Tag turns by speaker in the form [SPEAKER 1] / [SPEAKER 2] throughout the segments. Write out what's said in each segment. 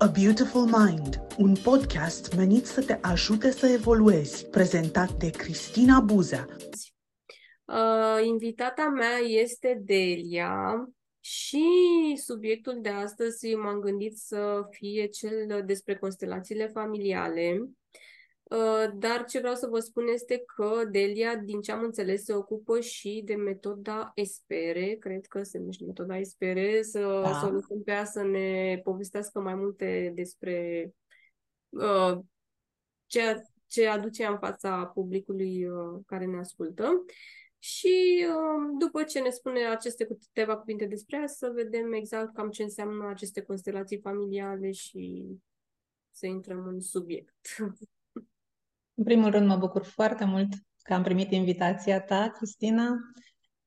[SPEAKER 1] A Beautiful Mind, un podcast menit să te ajute să evoluezi, prezentat de Cristina Buza.
[SPEAKER 2] Uh, invitata mea este Delia și subiectul de astăzi m-am gândit să fie cel despre constelațiile familiale. Uh, dar ce vreau să vă spun este că Delia, din ce am înțeles, se ocupă și de metoda Espere, cred că se numește metoda Espere, să, da. să o lăsăm pe ea să ne povestească mai multe despre uh, ce, ce aduce în fața publicului uh, care ne ascultă. Și uh, după ce ne spune aceste câteva cuvinte despre ea, să vedem exact cam ce înseamnă aceste constelații familiale și să intrăm în subiect.
[SPEAKER 3] În primul rând, mă bucur foarte mult că am primit invitația ta, Cristina.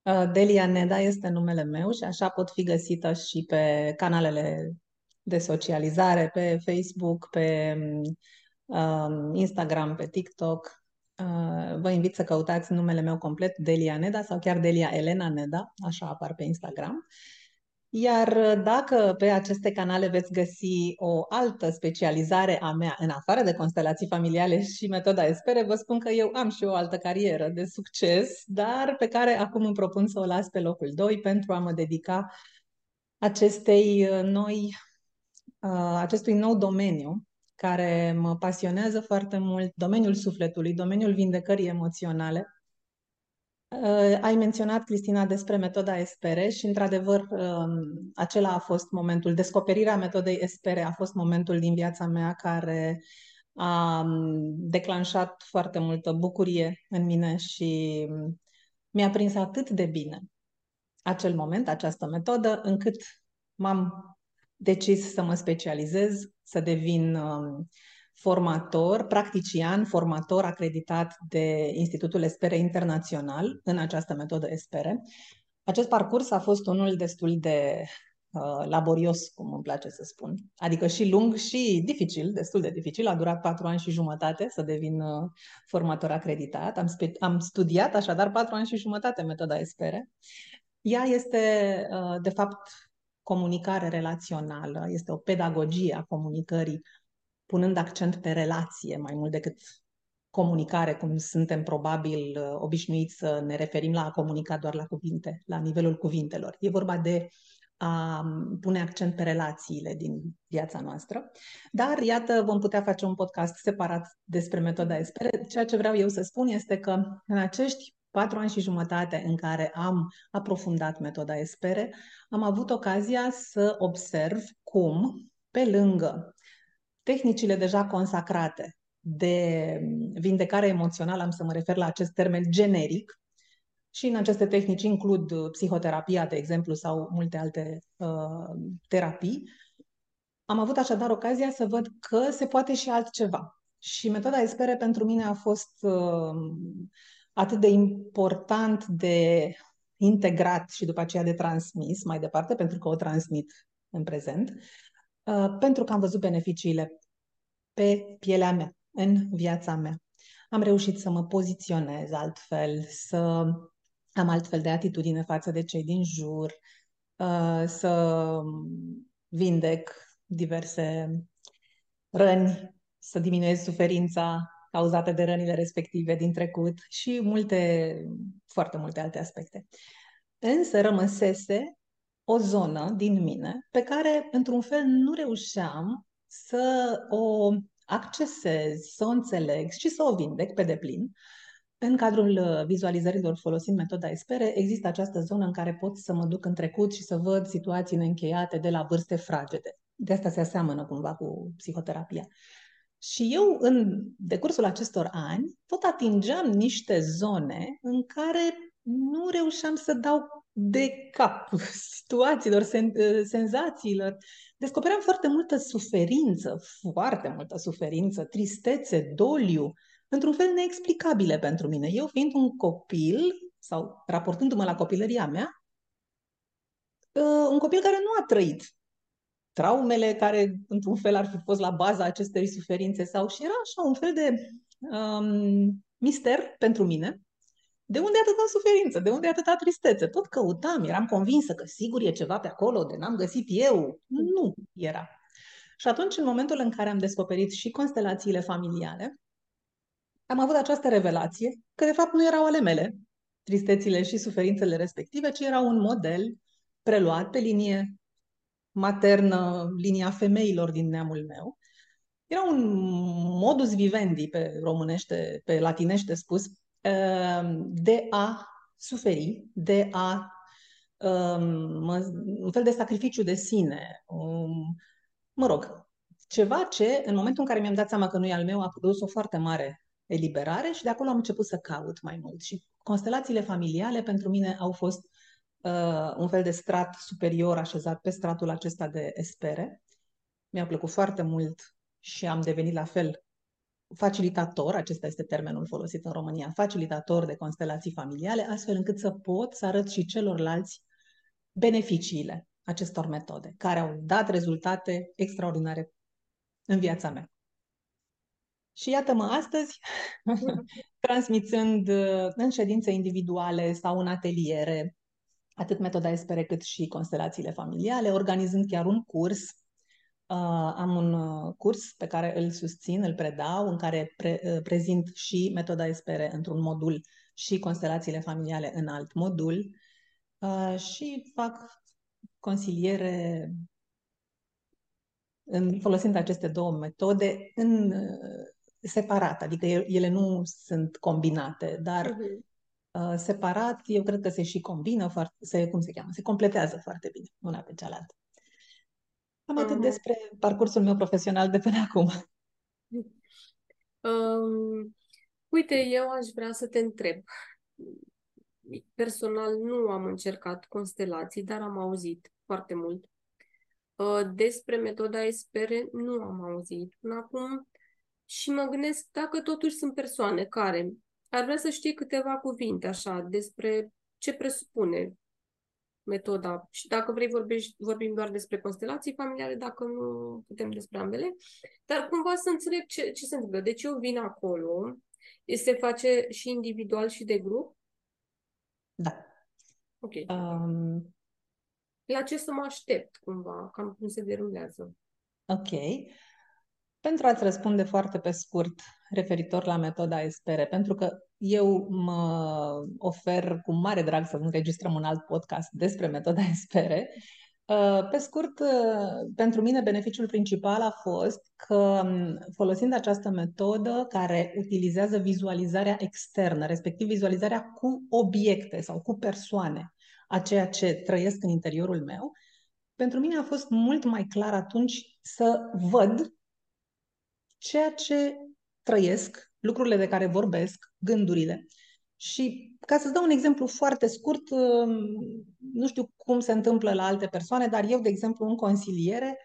[SPEAKER 3] Uh, Delia Neda este numele meu și așa pot fi găsită și pe canalele de socializare, pe Facebook, pe um, Instagram, pe TikTok. Uh, vă invit să căutați numele meu complet, Delia Neda sau chiar Delia Elena Neda, așa apar pe Instagram. Iar uh, dacă pe aceste canale veți găsi o altă specializare a mea, în afară de constelații familiale și metoda Espere, vă spun că eu am și o altă carieră de succes, dar pe care acum îmi propun să o las pe locul 2 pentru a mă dedica acestei uh, noi, uh, acestui nou domeniu care mă pasionează foarte mult, domeniul sufletului, domeniul vindecării emoționale, Uh, ai menționat, Cristina, despre metoda Espere și, într-adevăr, um, acela a fost momentul, descoperirea metodei Espere a fost momentul din viața mea care a um, declanșat foarte multă bucurie în mine și um, mi-a prins atât de bine acel moment, această metodă, încât m-am decis să mă specializez, să devin formator, practician, formator acreditat de Institutul Espere Internațional în această metodă Espere. Acest parcurs a fost unul destul de uh, laborios, cum îmi place să spun, adică și lung și dificil, destul de dificil. A durat patru ani și jumătate să devin uh, formator acreditat. Am, spe- am studiat așadar patru ani și jumătate metoda Espere. Ea este, uh, de fapt, comunicare relațională, este o pedagogie a comunicării punând accent pe relație mai mult decât comunicare, cum suntem probabil uh, obișnuiți să ne referim la a comunica doar la cuvinte, la nivelul cuvintelor. E vorba de a um, pune accent pe relațiile din viața noastră. Dar, iată, vom putea face un podcast separat despre metoda Espere. Ceea ce vreau eu să spun este că în acești patru ani și jumătate în care am aprofundat metoda Espere, am avut ocazia să observ cum, pe lângă tehnicile deja consacrate de vindecare emoțională, am să mă refer la acest termen generic, și în aceste tehnici includ psihoterapia, de exemplu, sau multe alte uh, terapii. Am avut așadar ocazia să văd că se poate și altceva. Și metoda Espere pentru mine a fost uh, atât de important de integrat și după aceea de transmis mai departe, pentru că o transmit în prezent, Uh, pentru că am văzut beneficiile pe pielea mea, în viața mea. Am reușit să mă poziționez altfel, să am altfel de atitudine față de cei din jur, uh, să vindec diverse răni, să diminuez suferința cauzată de rănile respective din trecut și multe, foarte multe alte aspecte. Însă rămăsese o zonă din mine pe care, într-un fel, nu reușeam să o accesez, să o înțeleg și să o vindec pe deplin. În cadrul uh, vizualizărilor folosind metoda Espere, există această zonă în care pot să mă duc în trecut și să văd situații neîncheiate de la vârste fragede. De asta se aseamănă cumva cu psihoterapia. Și eu, în decursul acestor ani, tot atingeam niște zone în care nu reușeam să dau de cap situațiilor, sen, ă, senzațiilor. Descopeream foarte multă suferință, foarte multă suferință, tristețe, doliu, într-un fel neexplicabile pentru mine. Eu fiind un copil, sau raportându-mă la copilăria mea, ă, un copil care nu a trăit traumele care, într-un fel, ar fi fost la baza acestei suferințe sau și era așa un fel de um, mister pentru mine de unde atâta suferință? De unde atâta tristețe? Tot căutam, eram convinsă că sigur e ceva pe acolo, de n-am găsit eu. Nu era. Și atunci, în momentul în care am descoperit și constelațiile familiale, am avut această revelație că, de fapt, nu erau ale mele, tristețile și suferințele respective, ci erau un model preluat pe linie maternă, linia femeilor din neamul meu. Era un modus vivendi pe românește, pe latinește spus, ehm, de a suferi, de a um, un fel de sacrificiu de sine, um, mă rog, ceva ce, în momentul în care mi-am dat seama că nu e al meu, a produs o foarte mare eliberare și de acolo am început să caut mai mult. Și constelațiile familiale pentru mine au fost uh, un fel de strat superior așezat pe stratul acesta de espere. Mi-a plăcut foarte mult și am devenit la fel facilitator, acesta este termenul folosit în România, facilitator de constelații familiale, astfel încât să pot să arăt și celorlalți beneficiile acestor metode, care au dat rezultate extraordinare în viața mea. Și iată-mă astăzi, transmițând uh, în ședințe individuale sau în ateliere, atât metoda espere cât și constelațiile familiale, organizând chiar un curs. Uh, am un uh, curs pe care îl susțin, îl predau, în care pre, prezint și metoda espere într-un modul și constelațiile familiale în alt modul și fac consiliere în, folosind aceste două metode în separat, adică ele nu sunt combinate, dar uh-huh. separat eu cred că se și combină, foarte, se, cum se cheamă, se completează foarte bine una pe cealaltă. Am uh-huh. atât despre parcursul meu profesional de până acum.
[SPEAKER 2] Um, uite, eu aș vrea să te întreb. Personal nu am încercat constelații, dar am auzit foarte mult. Uh, despre metoda Espere nu am auzit până acum și mă gândesc dacă totuși sunt persoane care ar vrea să știe câteva cuvinte așa despre ce presupune metoda și dacă vrei vorbești, vorbim doar despre constelații familiale, dacă nu putem despre ambele, dar cumva să înțeleg ce, ce se întâmplă. Deci eu vin acolo, se face și individual și de grup?
[SPEAKER 3] Da.
[SPEAKER 2] Ok. Um... La ce să mă aștept cumva, cam cum se derulează?
[SPEAKER 3] Ok. Pentru a-ți răspunde foarte pe scurt referitor la metoda Espere, pentru că eu mă ofer cu mare drag să înregistrăm un alt podcast despre metoda Espere, uh, pe scurt, uh, pentru mine beneficiul principal a fost că um, folosind această metodă care utilizează vizualizarea externă, respectiv vizualizarea cu obiecte sau cu persoane, a ceea ce trăiesc în interiorul meu, pentru mine a fost mult mai clar atunci să văd ceea ce trăiesc, lucrurile de care vorbesc, gândurile. Și ca să-ți dau un exemplu foarte scurt, um, nu știu cum se întâmplă la alte persoane, dar eu, de exemplu, în consiliere,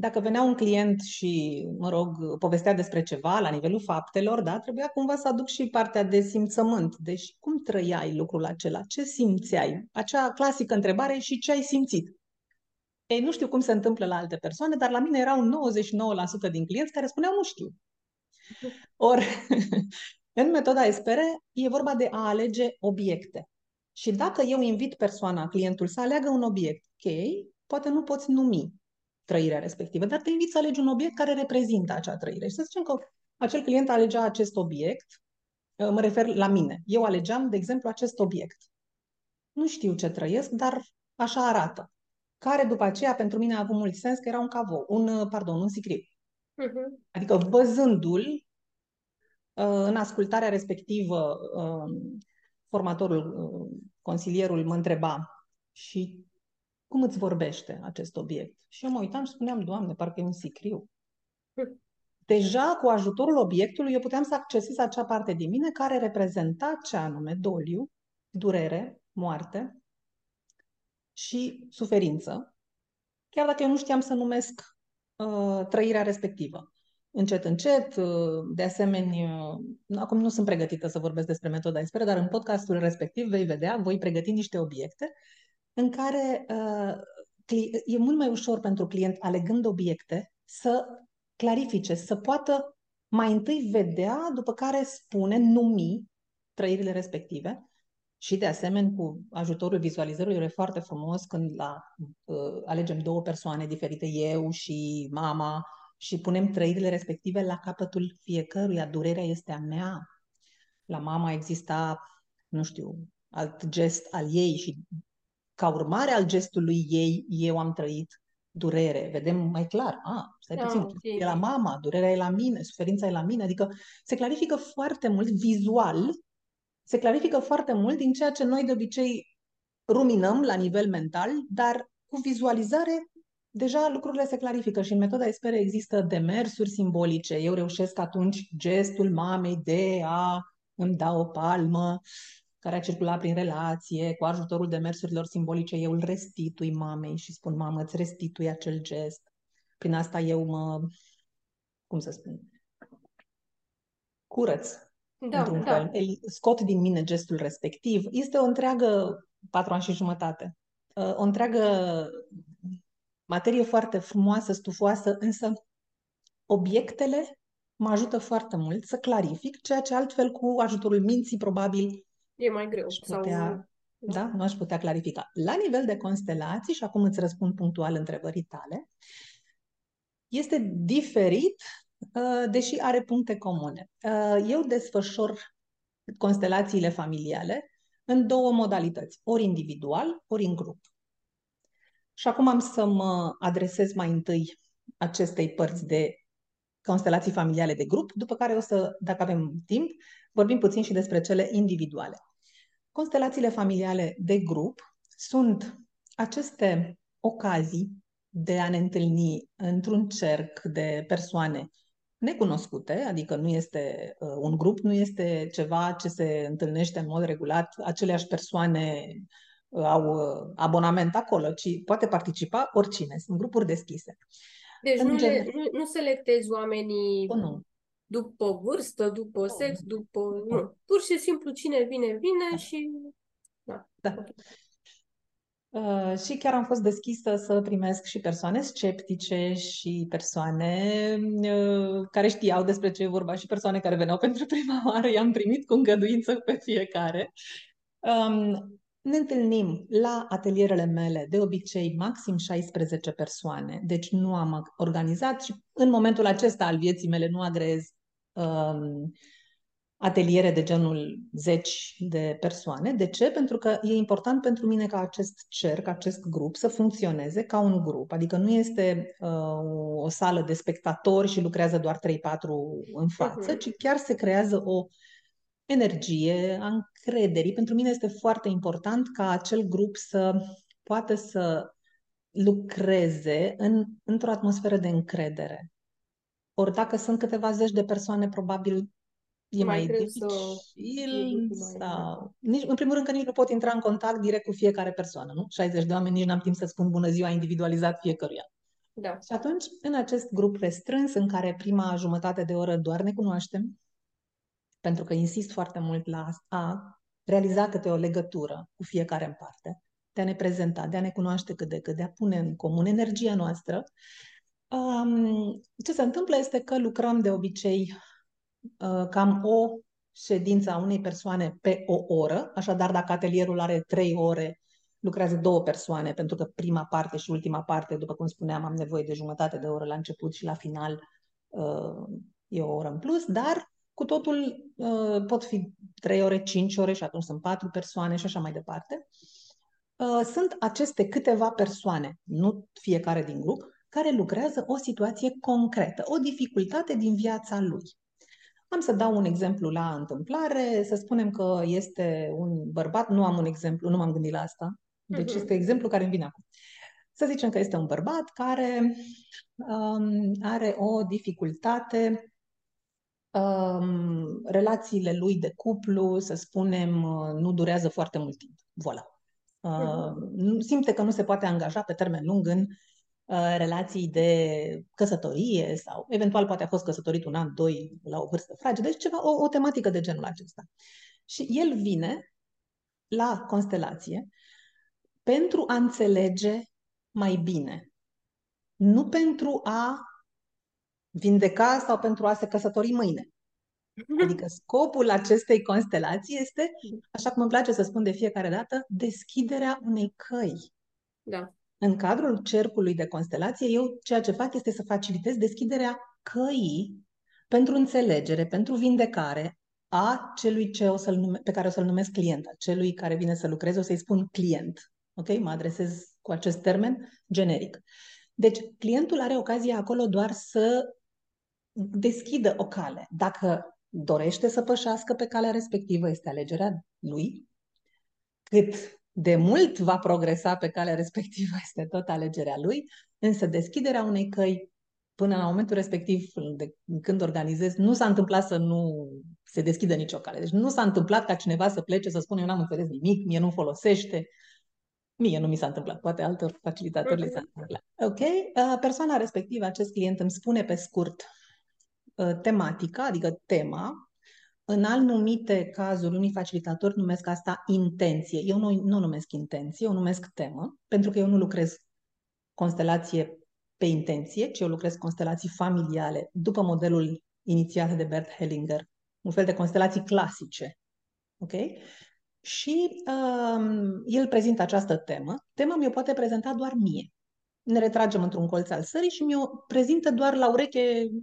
[SPEAKER 3] dacă venea un client și, mă rog, povestea despre ceva la nivelul faptelor, da, trebuia cumva să aduc și partea de simțământ. Deci, cum trăiai lucrul acela? Ce simțeai? Acea clasică întrebare și ce ai simțit? Ei, nu știu cum se întâmplă la alte persoane, dar la mine erau 99% din clienți care spuneau nu știu. Ori, în metoda Espere, e vorba de a alege obiecte. Și dacă eu invit persoana, clientul, să aleagă un obiect, ok, poate nu poți numi trăirea respectivă, dar te invit să alegi un obiect care reprezintă acea trăire. Și să zicem că acel client alegea acest obiect, mă refer la mine. Eu alegeam, de exemplu, acest obiect. Nu știu ce trăiesc, dar așa arată care după aceea pentru mine a avut mult sens că era un cavou, un, uh, pardon, un sicriu. Uh-huh. Adică văzându-l uh, în ascultarea respectivă, um, formatorul, uh, consilierul mă întreba și cum îți vorbește acest obiect? Și eu mă uitam și spuneam, Doamne, parcă e un sicriu. Uh-huh. Deja cu ajutorul obiectului eu puteam să accesez acea parte din mine care reprezenta ce anume doliu, durere, moarte și suferință, chiar dacă eu nu știam să numesc uh, trăirea respectivă. Încet, încet, uh, de asemenea, uh, acum nu sunt pregătită să vorbesc despre metoda Espera, dar în podcastul respectiv vei vedea, voi pregăti niște obiecte în care uh, e mult mai ușor pentru client, alegând obiecte, să clarifice, să poată mai întâi vedea, după care spune, numi trăirile respective Și de asemenea, cu ajutorul vizualizărilor, e foarte frumos când la, uh, alegem două persoane diferite, eu și mama, și punem trăirile respective la capătul fiecăruia. Durerea este a mea. La mama exista, nu știu, alt gest al ei și ca urmare al gestului ei, eu am trăit durere. Vedem mai clar, a, stai da, puțin, okay. e la mama, durerea e la mine, suferința e la mine. Adică se clarifică foarte mult vizual, se clarifică foarte mult din ceea ce noi de obicei ruminăm la nivel mental, dar cu vizualizare deja lucrurile se clarifică și în metoda Espere există demersuri simbolice. Eu reușesc atunci gestul mamei de a îmi da o palmă care a circulat prin relație, cu ajutorul demersurilor simbolice, eu îl restitui mamei și spun, mamă, îți restitui acel gest. Prin asta eu mă, cum să spun, curăț, da, într-un da. fel. Scot din mine gestul respectiv. Este o întreagă, patru ani și jumătate, uh, o întreagă materie foarte frumoasă, stufoasă, însă obiectele mă ajută foarte mult să clarific ceea ce altfel cu ajutorul minții probabil
[SPEAKER 2] e mai greu.
[SPEAKER 3] Aș putea, sau... Da, nu aș putea clarifica. La nivel de constelații, și acum îți răspund punctual întrebării tale, este diferit, uh, deși are puncte comune. Uh, eu desfășor constelațiile familiale în două modalități, ori individual, ori în grup. Și acum am să mă adresez mai întâi acestei părți de constelații familiale de grup, după care o să, dacă avem timp, vorbim puțin și despre cele individuale. Constelațiile familiale de grup sunt aceste ocazii de a ne întâlni într-un cerc de persoane necunoscute, adică nu este uh, un grup, nu este ceva ce se întâlnește în mod regulat, aceleași persoane uh, au uh, abonament acolo, ci poate participa oricine, sunt grupuri deschise.
[SPEAKER 2] Deci nu, gen... le, nu, nu selectezi oamenii nu. după vârstă, după nu. sex, după... Nu. nu. Pur și simplu cine vine, vine da. și... Da.
[SPEAKER 3] da. Okay. Uh, și chiar am fost deschisă să primesc și persoane sceptice și persoane uh, care știau despre ce e vorba și persoane care veneau pentru prima oară. I-am primit cu îngăduință pe fiecare. Um, ne întâlnim la atelierele mele, de obicei maxim 16 persoane, deci nu am organizat și în momentul acesta al vieții mele nu agrez um, ateliere de genul zeci de persoane. De ce? Pentru că e important pentru mine ca acest cerc, acest grup să funcționeze ca un grup. Adică nu este uh, o sală de spectatori și lucrează doar 3-4 în față, uh-huh. ci chiar se creează o energie a încrederii. Pentru mine este foarte important ca acel grup să poată să lucreze în, într-o atmosferă de încredere. Ori dacă sunt câteva zeci de persoane, probabil e mai, mai dificil sau... Nici, în primul rând că nici nu pot intra în contact direct cu fiecare persoană, nu? 60 de oameni, nici n-am timp să spun bună ziua individualizat fiecăruia.
[SPEAKER 2] Da.
[SPEAKER 3] Și atunci, în acest grup restrâns, în care prima jumătate de oră doar ne cunoaștem, pentru că insist foarte mult la a realiza câte o legătură cu fiecare în parte, de a ne prezenta, de a ne cunoaște cât de cât, de a pune în comun energia noastră. Um, ce se întâmplă este că lucrăm de obicei uh, cam o ședință a unei persoane pe o oră, așadar dacă atelierul are trei ore, lucrează două persoane, pentru că prima parte și ultima parte, după cum spuneam, am nevoie de jumătate de oră la început și la final uh, e o oră în plus, dar cu totul uh, pot fi 3 ore, 5 ore și atunci sunt 4 persoane și așa mai departe. Uh, sunt aceste câteva persoane, nu fiecare din grup, care lucrează o situație concretă, o dificultate din viața lui. Am să dau un exemplu la întâmplare, să spunem că este un bărbat, nu am un exemplu, nu m-am gândit la asta, deci uh-huh. este exemplu care îmi vine acum. Să zicem că este un bărbat care um, are o dificultate um, relațiile lui de cuplu, să spunem, uh, nu durează foarte mult timp. Voilà. Uh, uh-huh. Simte că nu se poate angaja pe termen lung în uh, relații de căsătorie sau eventual poate a fost căsătorit un an, doi, la o vârstă fragedă, deci ceva, o, o tematică de genul acesta. Și el vine la constelație pentru a înțelege mai bine. Nu pentru a vindeca sau pentru a se căsători mâine. Adică scopul acestei constelații este, așa cum îmi place să spun de fiecare dată, deschiderea unei căi.
[SPEAKER 2] Da.
[SPEAKER 3] În cadrul cercului de constelație, eu ceea ce fac este să facilitez deschiderea căii pentru înțelegere, pentru vindecare a celui ce o să nume, pe care o să-l numesc client, a celui care vine să lucreze, o să-i spun client. Ok? Mă adresez cu acest termen generic. Deci, clientul are ocazia acolo doar să deschidă o cale. Dacă dorește să pășească pe calea respectivă, este alegerea lui. Cât de mult va progresa pe calea respectivă, este tot alegerea lui, însă deschiderea unei căi până la momentul respectiv, de când organizez, nu s-a întâmplat să nu se deschidă nicio cale. Deci nu s-a întâmplat ca cineva să plece să spună eu n-am înțeles nimic, mie nu folosește. Mie nu mi s-a întâmplat, poate altor facilitatori le s-a întâmplat. Ok? Uh, persoana respectivă, acest client îmi spune pe scurt uh, tematica, adică tema, în anumite cazuri, unii facilitatori numesc asta intenție. Eu nu, nu numesc intenție, eu numesc temă, pentru că eu nu lucrez constelație pe intenție, ci eu lucrez constelații familiale, după modelul inițiat de Bert Hellinger, un fel de constelații clasice. Ok? Și um, el prezintă această temă. Tema mi-o poate prezenta doar mie. Ne retragem într-un colț al sării și mi-o prezintă doar la ureche, uh,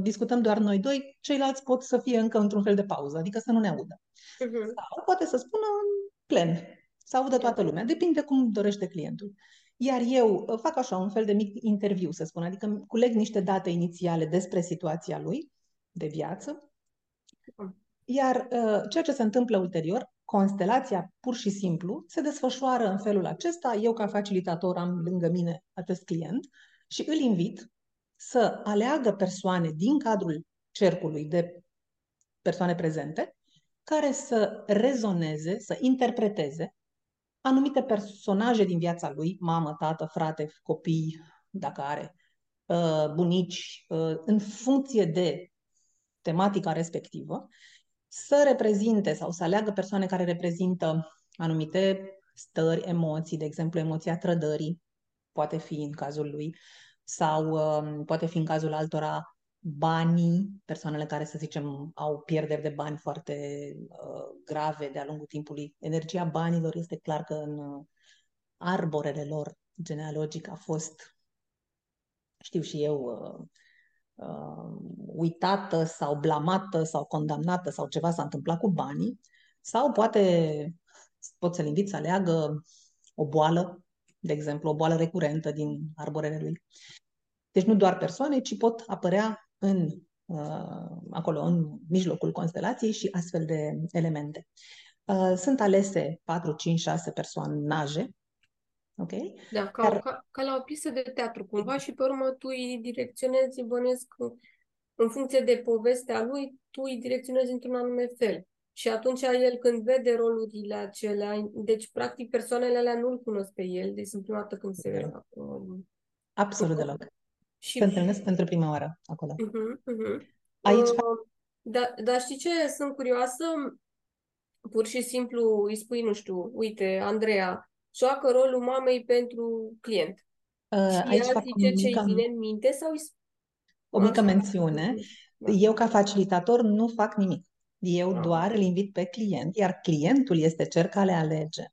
[SPEAKER 3] discutăm doar noi doi, ceilalți pot să fie încă într-un fel de pauză, adică să nu ne audă. Uh-huh. Sau poate să spună în plen, să audă toată lumea. Depinde cum dorește clientul. Iar eu uh, fac așa un fel de mic interviu, să spun, adică culeg niște date inițiale despre situația lui de viață, iar uh, ceea ce se întâmplă ulterior, constelația pur și simplu, se desfășoară în felul acesta. Eu, ca facilitator, am lângă mine acest client și îl invit să aleagă persoane din cadrul cercului de persoane prezente care să rezoneze, să interpreteze anumite personaje din viața lui, mamă, tată, frate, copii, dacă are, uh, bunici, uh, în funcție de tematica respectivă, să reprezinte sau să aleagă persoane care reprezintă anumite stări, emoții, de exemplu, emoția trădării, poate fi în cazul lui, sau uh, poate fi în cazul altora banii, persoanele care, să zicem, au pierderi de bani foarte uh, grave de-a lungul timpului. Energia banilor este clar că în uh, arborele lor genealogic a fost, știu și eu, uh, uh, uitată sau blamată sau condamnată sau ceva s-a întâmplat cu banii. Sau poate pot să-l invit să aleagă o boală, de exemplu, o boală recurentă din arborele lui. Deci nu doar persoane, ci pot apărea în, uh, acolo, în mijlocul constelației și astfel de elemente. Uh, sunt alese 4, 5, 6 personaje, ok?
[SPEAKER 2] Da, ca, Dar... ca, ca la o piesă de teatru cumva și pe urmă tu îi direcționezi, bănesc, în funcție de povestea lui, tu îi direcționezi într-un anume fel. Și atunci el când vede rolurile acelea, deci practic persoanele alea nu-l cunosc pe el, deci sunt prima dată când se...
[SPEAKER 3] Absolut deloc. Și... Se întâlnesc pentru prima oară acolo.
[SPEAKER 2] Uh-huh, uh-huh. Aici... Uh, da, dar știi ce? Sunt curioasă. Pur și simplu îi spui, nu știu, uite, Andreea, joacă rolul mamei pentru client. Uh, și aici ea zice ce îi vine în minte sau îi...
[SPEAKER 3] O mică Așa. mențiune. Da. Eu, ca facilitator, nu fac nimic. Eu da. doar îl invit pe client, iar clientul este cel care alege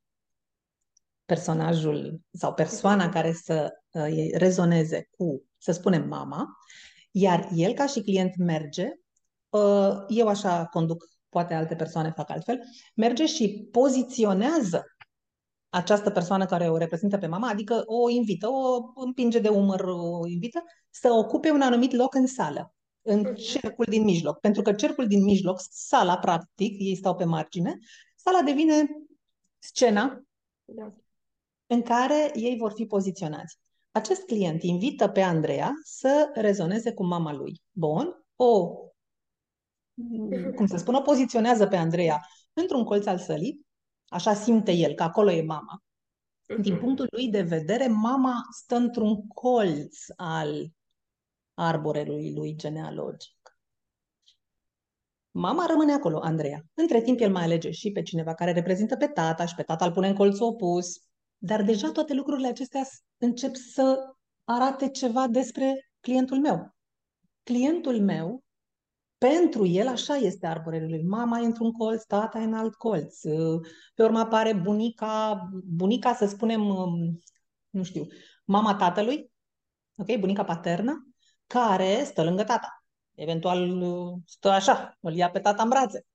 [SPEAKER 3] personajul sau persoana care să uh, rezoneze cu să spunem mama, iar el ca și client merge, uh, eu așa conduc, poate alte persoane fac altfel, merge și poziționează această persoană care o reprezintă pe mama, adică o invită, o împinge de umăr, o invită să ocupe un anumit loc în sală, în mhm. cercul din mijloc. Pentru că cercul din mijloc, sala practic, ei stau pe margine, sala devine scena da. în care ei vor fi poziționați. Acest client invită pe Andreea să rezoneze cu mama lui. Bun, o, cum să spun, o poziționează pe Andreea într-un colț al sălii, așa simte el, că acolo e mama. Din mhm. punctul lui de vedere, mama stă într-un colț al arborelui lui genealogic. Mama rămâne acolo, Andreea. Între timp, el mai alege și pe cineva care reprezintă pe tata și pe tata îl pune în colțul opus. Dar deja toate lucrurile acestea încep să arate ceva despre clientul meu. Clientul meu pentru el așa este arborele lui. Mama e într-un colț, tata e în alt colț. Pe urmă apare bunica, bunica să spunem, um, nu știu, mama tatălui, ok, bunica paternă, care stă lângă tata. Eventual uh, stă așa, îl ia pe tata în brațe.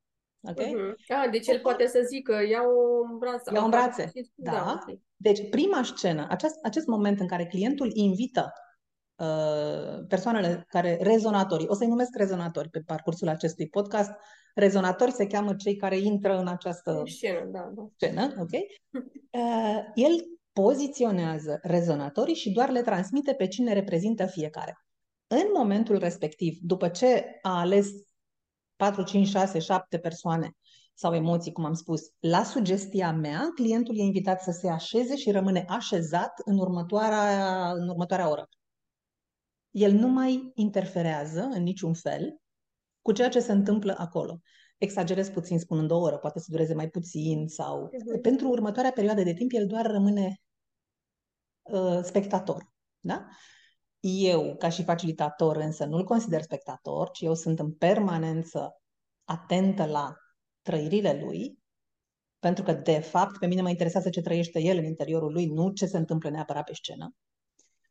[SPEAKER 3] Okay?
[SPEAKER 2] Uh-huh. Ah, deci el poate să zică, iau în brațe.
[SPEAKER 3] Iau în brațe, da. da. Deci prima scenă, acest, acest moment în care clientul invită uh, persoanele care, rezonatorii, o să-i numesc rezonatori pe parcursul acestui podcast, rezonatori se cheamă cei care intră în această
[SPEAKER 2] scenă, da, da.
[SPEAKER 3] scenă ok? Uh, el poziționează rezonatorii și doar le transmite pe cine reprezintă fiecare. În momentul respectiv, după ce a ales 4, 5, 6, 7 persoane sau emoții, cum am spus, la sugestia mea, clientul e invitat să se așeze și rămâne așezat în următoarea, în următoarea oră. El nu mai interferează în niciun fel cu ceea ce se întâmplă acolo. Exagerez puțin spunând o oră, poate să dureze mai puțin sau... Uh-huh. Pentru următoarea perioadă de timp, el doar rămâne uh, spectator. Da? Eu, ca și facilitator, însă nu-l consider spectator, ci eu sunt în permanență atentă la trăirile lui, pentru că, de fapt, pe mine mă interesează ce trăiește el în interiorul lui, nu ce se întâmplă neapărat pe scenă.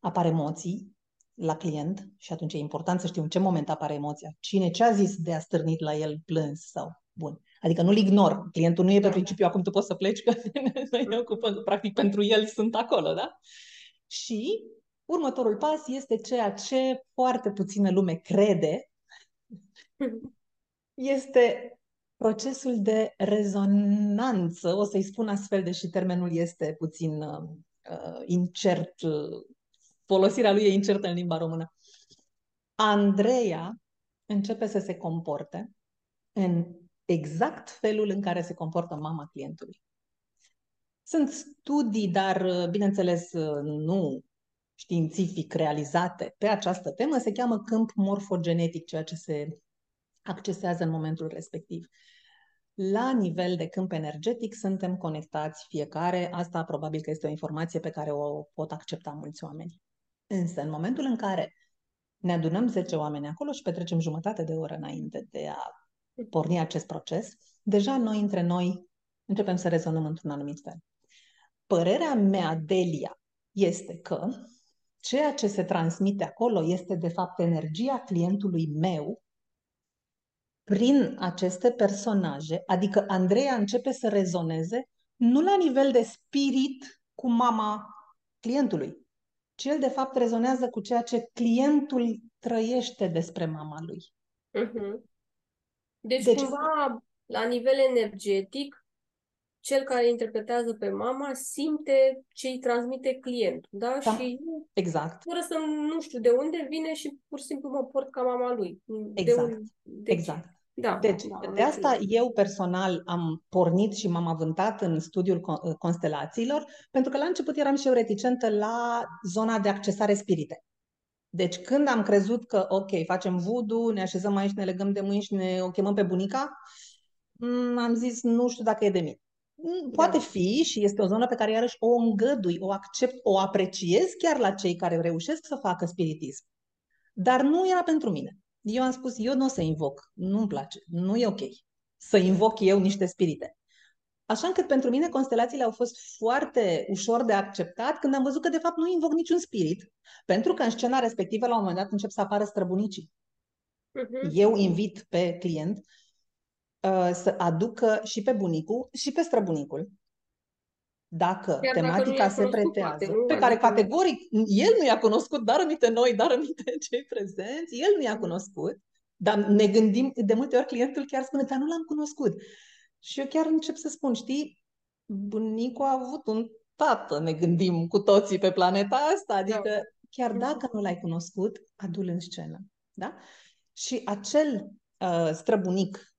[SPEAKER 3] Apar emoții la client și atunci e important să știu în ce moment apare emoția. Cine ce a zis de a stârnit la el plâns sau bun. Adică nu-l ignor. Clientul nu e pe da. principiu acum tu poți să pleci, că noi ne ocupăm, practic pentru el sunt acolo, da? Și Următorul pas este ceea ce foarte puțină lume crede, este procesul de rezonanță, o să-i spun astfel, deși termenul este puțin uh, incert, uh, folosirea lui e incertă în limba română. Andreea începe să se comporte în exact felul în care se comportă mama clientului. Sunt studii, dar, uh, bineînțeles, uh, nu științific realizate pe această temă se cheamă câmp morfogenetic, ceea ce se accesează în momentul respectiv. La nivel de câmp energetic suntem conectați fiecare, asta probabil că este o informație pe care o pot accepta mulți oameni. Însă, în momentul în care ne adunăm 10 oameni acolo și petrecem jumătate de oră înainte de a porni acest proces, deja noi între noi începem să rezonăm într-un anumit fel. Părerea mea, Delia, este că ceea ce se transmite acolo este de fapt energia clientului meu prin aceste personaje, adică Andreea începe să rezoneze nu la nivel de spirit cu mama clientului, ci el de fapt rezonează cu ceea ce clientul trăiește despre mama lui.
[SPEAKER 2] Uh-huh. Deci, deci cumva la nivel energetic cel care interpretează pe mama simte ce îi transmite clientul, da?
[SPEAKER 3] da și exact.
[SPEAKER 2] fără să nu știu de unde vine și pur și simplu mă port ca mama lui.
[SPEAKER 3] Exact. De un... deci, exact. Da, deci, da, de asta eu personal am pornit și m-am avântat în studiul constelațiilor, pentru că la început eram și eu reticentă la zona de accesare spirite. Deci când am crezut că, ok, facem voodoo, ne așezăm aici, ne legăm de mâini și ne o chemăm pe bunica, mm, am zis, nu știu dacă e de mine. Mm, poate da. fi și este o zonă pe care iarăși o îngădui, o accept, o apreciez chiar la cei care reușesc să facă spiritism. Dar nu era pentru mine. Eu am spus, eu nu o să invoc, nu-mi place, nu e ok să invoc eu niște spirite. Așa încât pentru mine constelațiile au fost foarte ușor de acceptat când am văzut că de fapt nu invoc niciun spirit, pentru că în scena respectivă la un moment dat încep să apară străbunicii. Uh-huh. Eu invit pe client Uh, să aducă și pe bunicul și pe străbunicul. Dacă Chiar tematica dacă se pretează, poate, pe care adică... categoric el nu i-a cunoscut, dar aminte noi, dar aminte cei prezenți, el nu i-a cunoscut, dar ne gândim, de multe ori clientul chiar spune, dar nu l-am cunoscut. Și eu chiar încep să spun, știi, bunicul a avut un tată, ne gândim cu toții pe planeta asta, adică da. chiar dacă nu l-ai cunoscut, adu-l în scenă. Da? Și acel uh, străbunic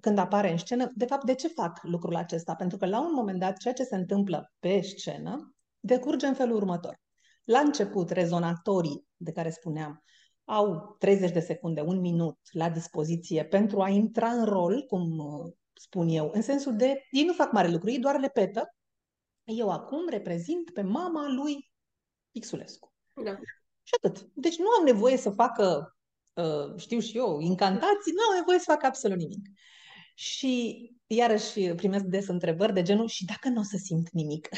[SPEAKER 3] când apare în scenă, de fapt, de ce fac lucrul acesta? Pentru că la un moment dat, ceea ce se întâmplă pe scenă decurge în felul următor. La început, rezonatorii de care spuneam au 30 de secunde, un minut la dispoziție pentru a intra în rol, cum uh, spun eu, în sensul de ei nu fac mare lucru, ei doar repetă. Eu acum reprezint pe mama lui Xulescu.
[SPEAKER 2] Da.
[SPEAKER 3] Și atât. Deci nu am nevoie să facă uh, știu și eu, incantații, nu au nevoie să facă absolut nimic. Și iarăși primesc des întrebări de genul și dacă nu o să simt nimic?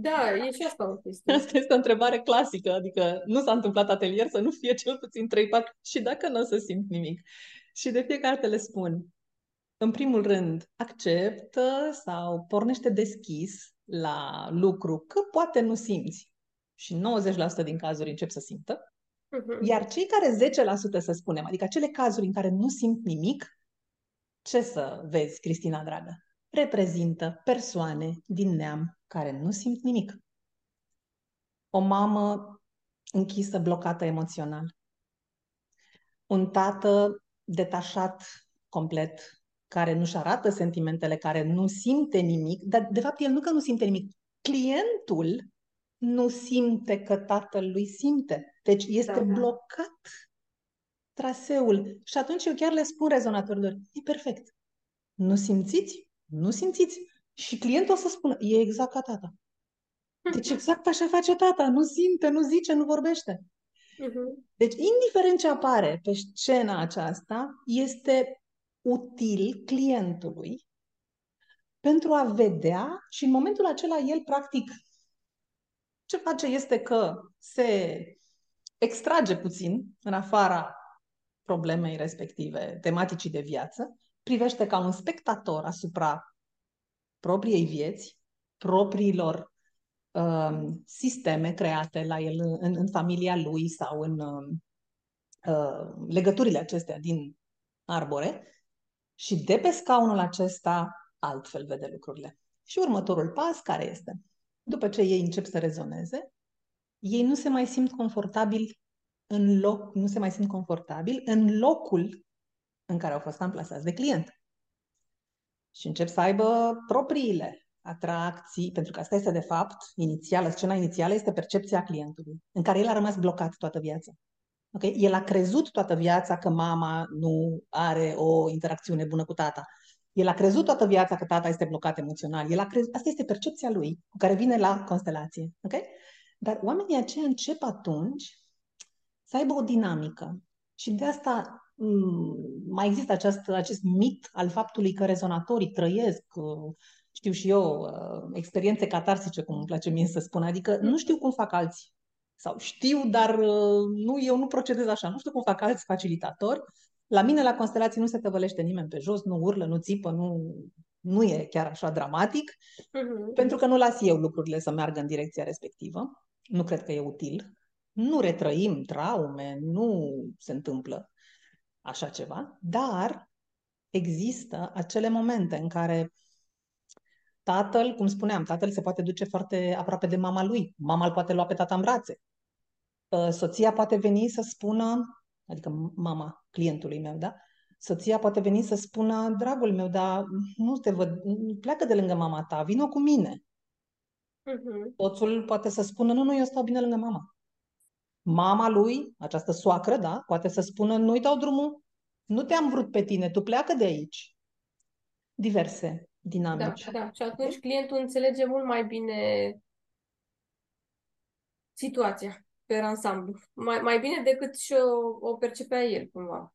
[SPEAKER 2] Da, e și asta o chestie.
[SPEAKER 3] Asta este o întrebare clasică, adică nu s-a întâmplat atelier să nu fie cel puțin 3-4 și dacă nu o să simt nimic. Și de fiecare dată le spun, în primul rând, acceptă sau pornește deschis la lucru că poate nu simți. Și 90% din cazuri încep să simtă.
[SPEAKER 2] Mhm.
[SPEAKER 3] Iar cei care 10% să spunem, adică acele cazuri în care nu simt nimic, ce să vezi, Cristina dragă? Reprezintă persoane din neam care nu simt nimic. O mamă închisă, blocată emoțional. Un tată detașat complet, care nu-și arată sentimentele, care nu simte nimic, dar de fapt el nu că nu simte nimic, clientul nu simte că tatăl lui simte. Deci este
[SPEAKER 2] Da, da.
[SPEAKER 3] blocat traseul. Și atunci eu chiar le spun rezonatorilor, e perfect. Nu simțiți? Nu simțiți. Și clientul o să spună, e exact ca tata. Deci exact așa face tata, nu simte, nu zice, nu vorbește.
[SPEAKER 2] Mhm.
[SPEAKER 3] Deci, indiferent ce apare pe scena aceasta, este util clientului pentru a vedea și în momentul acela el, practic, ce face este că se extrage puțin în afara problemei respective, tematicii de viață, privește ca un spectator asupra propriei vieți, propriilor um, sisteme create la el în, în familia lui sau în um, uh, legăturile acestea din arbore și de pe scaunul acesta altfel vede lucrurile. Și următorul pas care este? După ce ei încep să rezoneze, ei nu se mai simt confortabil în loc, nu se mai simt confortabil în locul în care au fost amplasați de client. Și încep să aibă propriile atracții, pentru că asta este de fapt inițială, scena inițială este percepția clientului, în care el a rămas blocat toată viața. Okay? El a crezut toată viața că mama nu are o interacțiune bună cu tata. El a crezut toată viața că tata este blocat emoțional. El a crezut, asta este percepția lui cu care vine la constelație. Okay? Dar oamenii aceia încep atunci să aibă o dinamică. Și de asta m- mai există acest, acest mit al faptului că rezonatorii trăiesc, uh, știu și eu, uh, experiențe catarsice, cum îmi place mie să spun. Adică nu știu cum fac alții. Sau știu, dar uh, nu, eu nu procedez așa. Nu știu cum fac alți facilitatori. La mine, la constelații, nu se tăvălește nimeni pe jos, nu urlă, nu țipă, nu, nu e chiar așa dramatic,
[SPEAKER 2] Mhm.
[SPEAKER 3] pentru că nu las eu lucrurile să meargă în direcția respectivă. Nu cred că e util. Nu retrăim traume, nu se întâmplă așa ceva, dar există acele momente în care tatăl, cum spuneam, tatăl se poate duce foarte aproape de mama lui, mama îl poate lua pe tata în brațe. Uh, Soția poate veni să spună, adică mama clientului meu, da? Soția poate veni să spună, dragul meu, dar nu te văd, pleacă de lângă mama ta, vină cu mine.
[SPEAKER 2] Mhm.
[SPEAKER 3] Soțul poate să spună, nu, nu, eu stau bine lângă mama. Mama lui, această soacră, da, poate să spună, nu-i dau drumul, nu te-am vrut pe tine, tu pleacă de aici. Diverse
[SPEAKER 2] Da,
[SPEAKER 3] dinamici.
[SPEAKER 2] da. Și atunci clientul înțelege mult mai bine situația pe ansamblu. Mai, mai bine decât și o, o percepea el, cumva.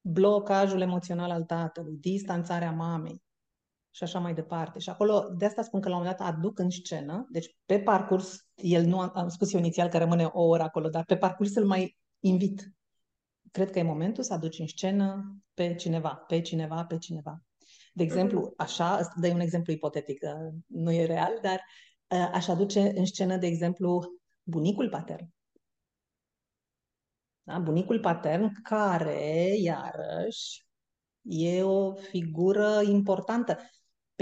[SPEAKER 3] blocajul emoțional al tatălui, distanțarea mamei și așa mai departe. Și acolo, de asta spun că la un moment dat aduc în scenă, deci pe parcurs, el nu, am spus eu inițial că rămâne o oră acolo, dar pe parcurs îl mai invit. Cred că e momentul să aduci în scenă pe cineva, pe cineva, pe cineva. De exemplu, așa, ăsta- dă un exemplu ipotetic, uh, nu e real, dar uh, aș aduce în scenă, de exemplu, bunicul patern. Da? Bunicul patern care, iarăși, e o figură importantă.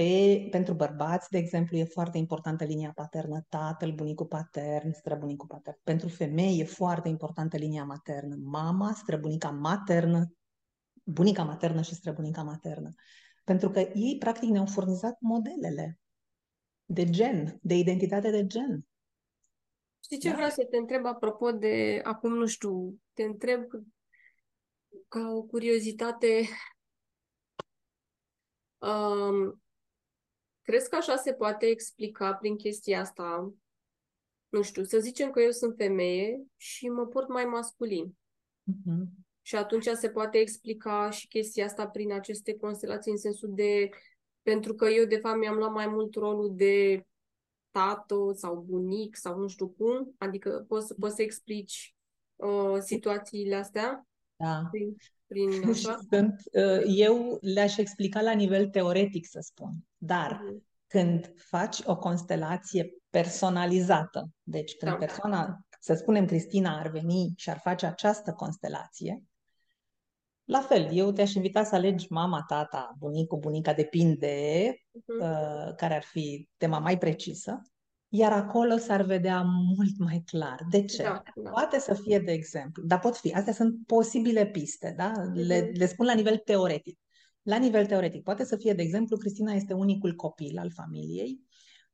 [SPEAKER 3] Pe, pentru bărbați, de exemplu, e foarte importantă linia paternă, tatăl, bunicul patern, străbunicul patern. Pentru femei e foarte importantă linia maternă, mama, străbunica maternă, bunica maternă și străbunica maternă. Pentru că ei, practic, ne-au furnizat modelele de gen, de identitate de gen.
[SPEAKER 2] Știi ce
[SPEAKER 3] Da.
[SPEAKER 2] vreau să te întreb apropo de, acum nu știu, te întreb ca o curiozitate. Um, crezi că așa se poate explica prin chestia asta? Nu știu, să zicem că eu sunt femeie și mă port mai masculin.
[SPEAKER 3] Mhm.
[SPEAKER 2] Și atunci se poate explica și chestia asta prin aceste constelații în sensul de pentru că eu de fapt mi-am luat mai mult rolul de tată sau bunic sau nu știu cum, adică poți, poți să explici uh, situațiile astea?
[SPEAKER 3] Da.
[SPEAKER 2] Prin, prin așa?
[SPEAKER 3] Sunt, uh, eu le-aș explica la nivel teoretic, să spun, dar uh-huh. când faci o constelație personalizată, deci când da. persoana, să spunem Cristina ar veni și ar face această constelație, la fel, eu te-aș invita să alegi mama, tata, bunicul, bunica, depinde uh-huh. uh, care ar fi tema mai precisă, iar acolo s-ar vedea mult mai clar. De ce? Da, da. Poate să fie, de exemplu, dar pot fi, astea sunt posibile piste, da? Le, uh-huh. le spun la nivel teoretic. La nivel teoretic, poate să fie, de exemplu, Cristina este unicul copil al familiei,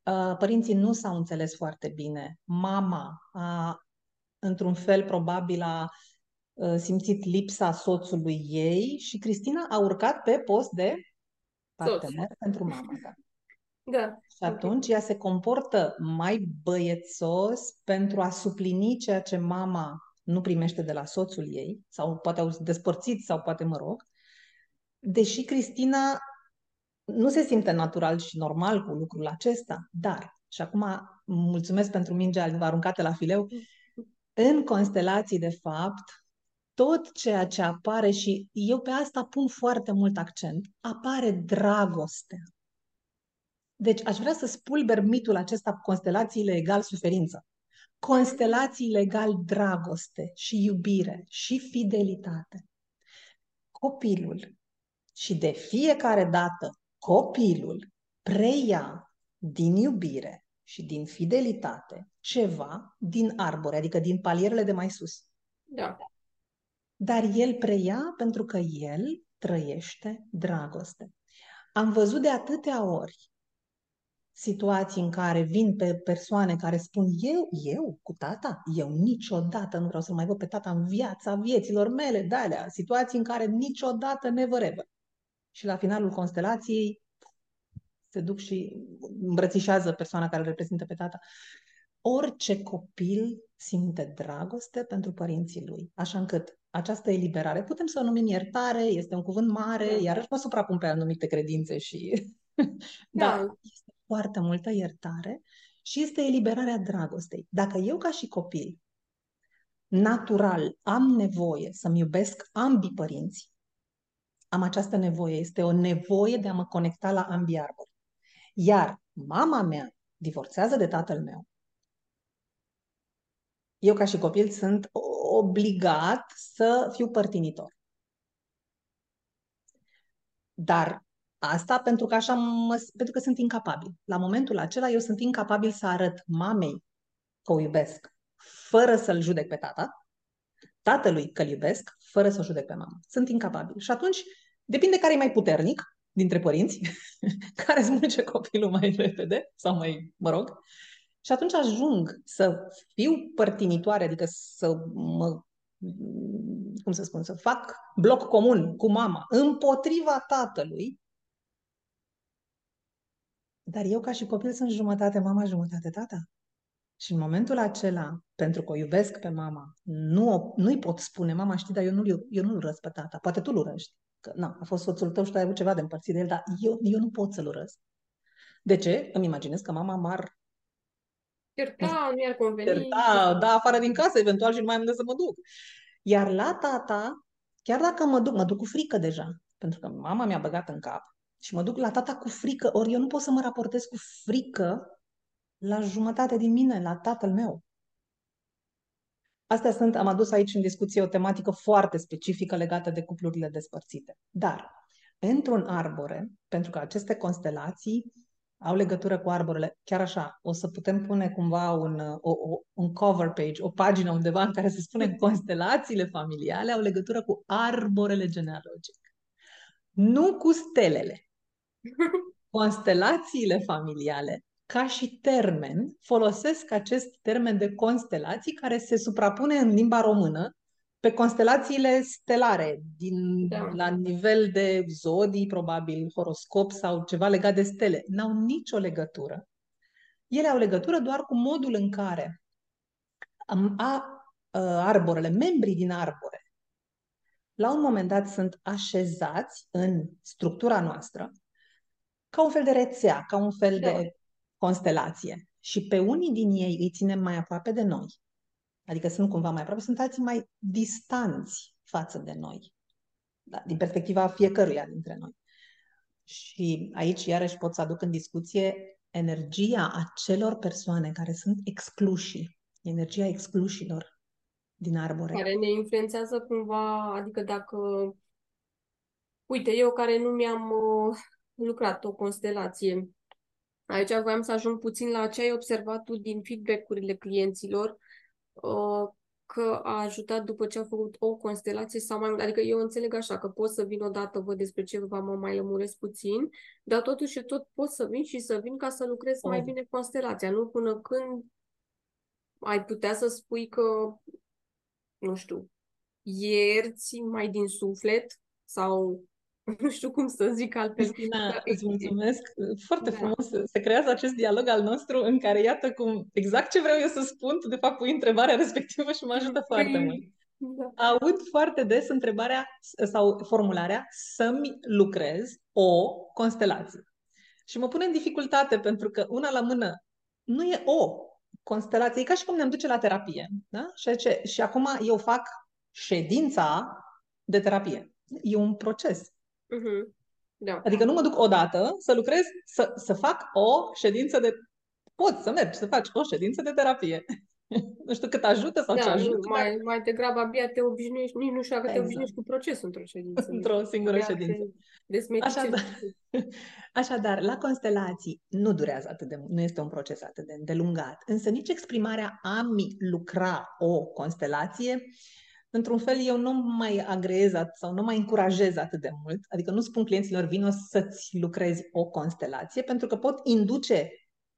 [SPEAKER 3] uh, părinții nu s-au înțeles foarte bine, mama a, într-un fel, probabil a Uh, simțit lipsa soțului ei și Cristina a urcat pe post de partener Soț. pentru mama. Da.
[SPEAKER 2] Da.
[SPEAKER 3] Și atunci okay. ea se comportă mai băiețos pentru a suplini ceea ce mama nu primește de la soțul ei, sau poate au despărțit, sau poate mă rog, deși Cristina nu se simte natural și normal cu lucrul acesta, dar, și acum mulțumesc pentru mingea aruncată la fileu, în constelații, de fapt, tot ceea ce apare și eu pe asta pun foarte mult accent, apare dragostea. Deci aș vrea să spulber mitul acesta cu constelațiile egal suferință. Constelațiile egal dragoste și iubire și fidelitate. Copilul și de fiecare dată copilul preia din iubire și din fidelitate ceva din arbore, adică din palierele de mai sus.
[SPEAKER 2] Da
[SPEAKER 3] dar el preia pentru că el trăiește dragoste. Am văzut de atâtea ori situații în care vin pe persoane care spun eu, eu cu tata, eu niciodată nu vreau să mai văd pe tata în viața vieților mele, de alea, situații în care niciodată never ever. Și la finalul constelației se duc și îmbrățișează persoana care îl reprezintă pe tata. Orice copil simte dragoste pentru părinții lui, așa încât această eliberare, putem să o numim iertare, este un cuvânt mare, da. iarăși mă suprapun pe anumite credințe și... da. da, este foarte multă iertare și este eliberarea dragostei. Dacă eu ca și copil, natural, am nevoie să-mi iubesc ambii părinți, am această nevoie, este o nevoie de a mă conecta la ambii arbori. Iar mama mea divorțează de tatăl meu, eu ca și copil sunt obligat să fiu părtinitor. Dar asta pentru că așa mă, pentru că sunt incapabil. La momentul acela eu sunt incapabil să arăt mamei că o iubesc fără să-l judec pe tata, tatălui că-l iubesc fără să o judec pe mama. Sunt incapabil. Și atunci depinde care e mai puternic dintre părinți, care smulge copilul mai repede sau mai, mă rog, și atunci ajung să fiu părtinitoare, adică să mă, cum să spun, să fac bloc comun cu mama împotriva tatălui, dar eu ca și copil sunt jumătate mama, jumătate tata. Și în momentul acela, pentru că o iubesc pe mama, nu, nu-i pot spune, mama, știi, dar eu nu-l, eu nu-l urăsc pe tata. Poate tu-l urăști. Că, na, a fost soțul tău și tu ai avut ceva de împărțit de el, dar eu, eu nu pot să-l urăsc. De ce? Îmi imaginez că mama m-ar
[SPEAKER 2] Certa, nu i-ar conveni.
[SPEAKER 3] Certa, da, afară din casă, eventual, și nu mai am unde să mă duc. Iar la tata, chiar dacă mă duc, mă duc cu frică deja, pentru că mama mi-a băgat în cap și mă duc la tata cu frică, ori eu nu pot să mă raportez cu frică la jumătate din mine, la tatăl meu. Astea sunt, am adus aici în discuție o tematică foarte specifică legată de cuplurile despărțite. Dar, într-un arbore, pentru că aceste constelații au legătură cu arborele. Chiar așa, o să putem pune cumva un, o, o, un cover page, o pagină undeva în care se spune constelațiile familiale au legătură cu arborele genealogic. Nu cu stelele. Constelațiile familiale, ca și termen, folosesc acest termen de constelații care se suprapune în limba română pe constelațiile stelare, din, da. la nivel de zodii, probabil, horoscop sau ceva legat de stele. N-au nicio legătură. Ele au legătură doar cu modul în care a, a, arborele, membrii din arbore, la un moment dat sunt așezați în structura noastră ca un fel de rețea, ca un fel
[SPEAKER 2] Da.
[SPEAKER 3] de constelație. Și pe unii din ei îi ținem mai aproape de noi, adică sunt cumva mai aproape, sunt alții mai distanți față de noi, da, din perspectiva fiecăruia dintre noi. Și aici, iarăși, pot să aduc în discuție energia acelor persoane care sunt excluși, energia exclușilor din arbore.
[SPEAKER 2] Care ne influențează cumva, adică dacă... Uite, eu care nu mi-am uh, lucrat o constelație, aici voiam să ajung puțin la ce ai observat tu din feedback-urile clienților, uh, că a ajutat după ce a făcut o constelație sau mai mult. Adică eu înțeleg așa că pot să vin odată, văd despre ce vă mă mai lămuresc puțin, dar totuși tot pot să vin și să vin ca să lucrez mai
[SPEAKER 3] Oh.
[SPEAKER 2] bine constelația, nu până când ai putea să spui că, nu știu, ierți mai din suflet sau nu știu cum să zic altfel.
[SPEAKER 3] Cristina,
[SPEAKER 2] Da,
[SPEAKER 3] îți
[SPEAKER 2] e-
[SPEAKER 3] mulțumesc foarte
[SPEAKER 2] Da.
[SPEAKER 3] frumos. Se creează acest dialog al nostru în care, iată cum, exact ce vreau eu să spun, tu de fapt pui întrebarea respectivă și mă ajută foarte
[SPEAKER 2] Păi,
[SPEAKER 3] mult.
[SPEAKER 2] Da.
[SPEAKER 3] Aud foarte des întrebarea sau formularea să-mi lucrez o constelație. Și mă pune în dificultate pentru că una la mână nu e o constelație, e ca și cum ne-am duce la terapie. Da? Și, ce, și acum eu fac ședința de terapie. E un proces.
[SPEAKER 2] Mhm. Da.
[SPEAKER 3] Adică nu mă duc odată să lucrez, să, să fac o ședință de... Poți să mergi să faci o ședință de terapie. nu știu cât ajută sau ce
[SPEAKER 2] Da, nu,
[SPEAKER 3] ajută, dar
[SPEAKER 2] mai, mai degrabă abia te obișnuiești, nici nu știu dacă te
[SPEAKER 3] Exact.
[SPEAKER 2] obișnuiești cu procesul într-o ședință.
[SPEAKER 3] într-o singură
[SPEAKER 2] Abia
[SPEAKER 3] ședință.
[SPEAKER 2] te desmeticești.
[SPEAKER 3] Așadar, așadar, la constelații nu durează atât de mult, nu este un proces atât de îndelungat, însă nici exprimarea a-mi lucra o constelație, într-un fel eu nu mai agreez at- sau nu mai încurajez atât de mult, adică nu spun clienților vino să-ți lucrezi o constelație, pentru că pot induce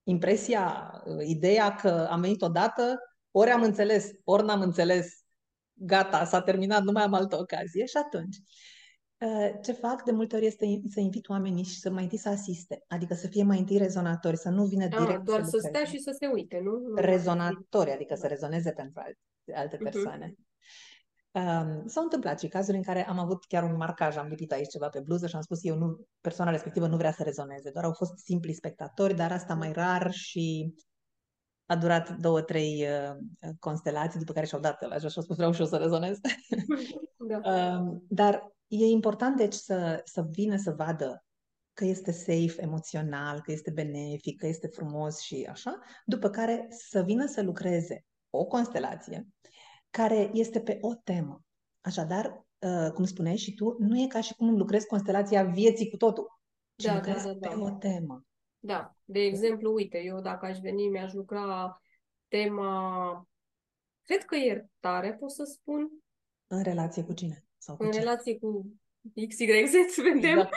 [SPEAKER 3] impresia, uh, ideea că am venit odată, ori am înțeles, ori n-am înțeles, gata, s-a terminat, nu mai am altă ocazie și atunci. Uh, Ce fac de multe ori este să invit oamenii și să mai întâi să asiste, adică să fie mai întâi rezonatori, să nu vină
[SPEAKER 2] Ah,
[SPEAKER 3] direct
[SPEAKER 2] doar
[SPEAKER 3] să
[SPEAKER 2] să stea
[SPEAKER 3] lucreze.
[SPEAKER 2] și să se uite, nu? nu
[SPEAKER 3] Rezonatori, adică să rezoneze pentru alte, alte
[SPEAKER 2] Mhm.
[SPEAKER 3] Persoane. Um, s-au întâmplat și cazuri în care am avut chiar un marcaj, am lipit aici ceva pe bluză și am spus eu nu, persoana respectivă nu vrea să rezoneze, doar au fost simpli spectatori, dar asta mai rar și a durat două, trei uh, constelații, după care și-au dat la jos și au spus vreau și eu să rezonez.
[SPEAKER 2] Da.
[SPEAKER 3] Um, dar e important, deci, să, să vină să vadă că este safe emoțional, că este benefic, că este frumos și așa, după care să vină să lucreze o constelație care este pe o temă. Așadar, uh, cum spuneai și tu, nu e ca și cum lucrezi constelația vieții cu totul, ci
[SPEAKER 2] Da, da,
[SPEAKER 3] lucrezi
[SPEAKER 2] da,
[SPEAKER 3] pe
[SPEAKER 2] da.
[SPEAKER 3] o temă.
[SPEAKER 2] Da. De exemplu, uite, eu dacă aș veni, mi-aș lucra tema, cred că iertare, pot să spun,
[SPEAKER 3] În relație cu cine? Sau cu
[SPEAKER 2] în
[SPEAKER 3] ce?
[SPEAKER 2] relație cu XYZ, vedem.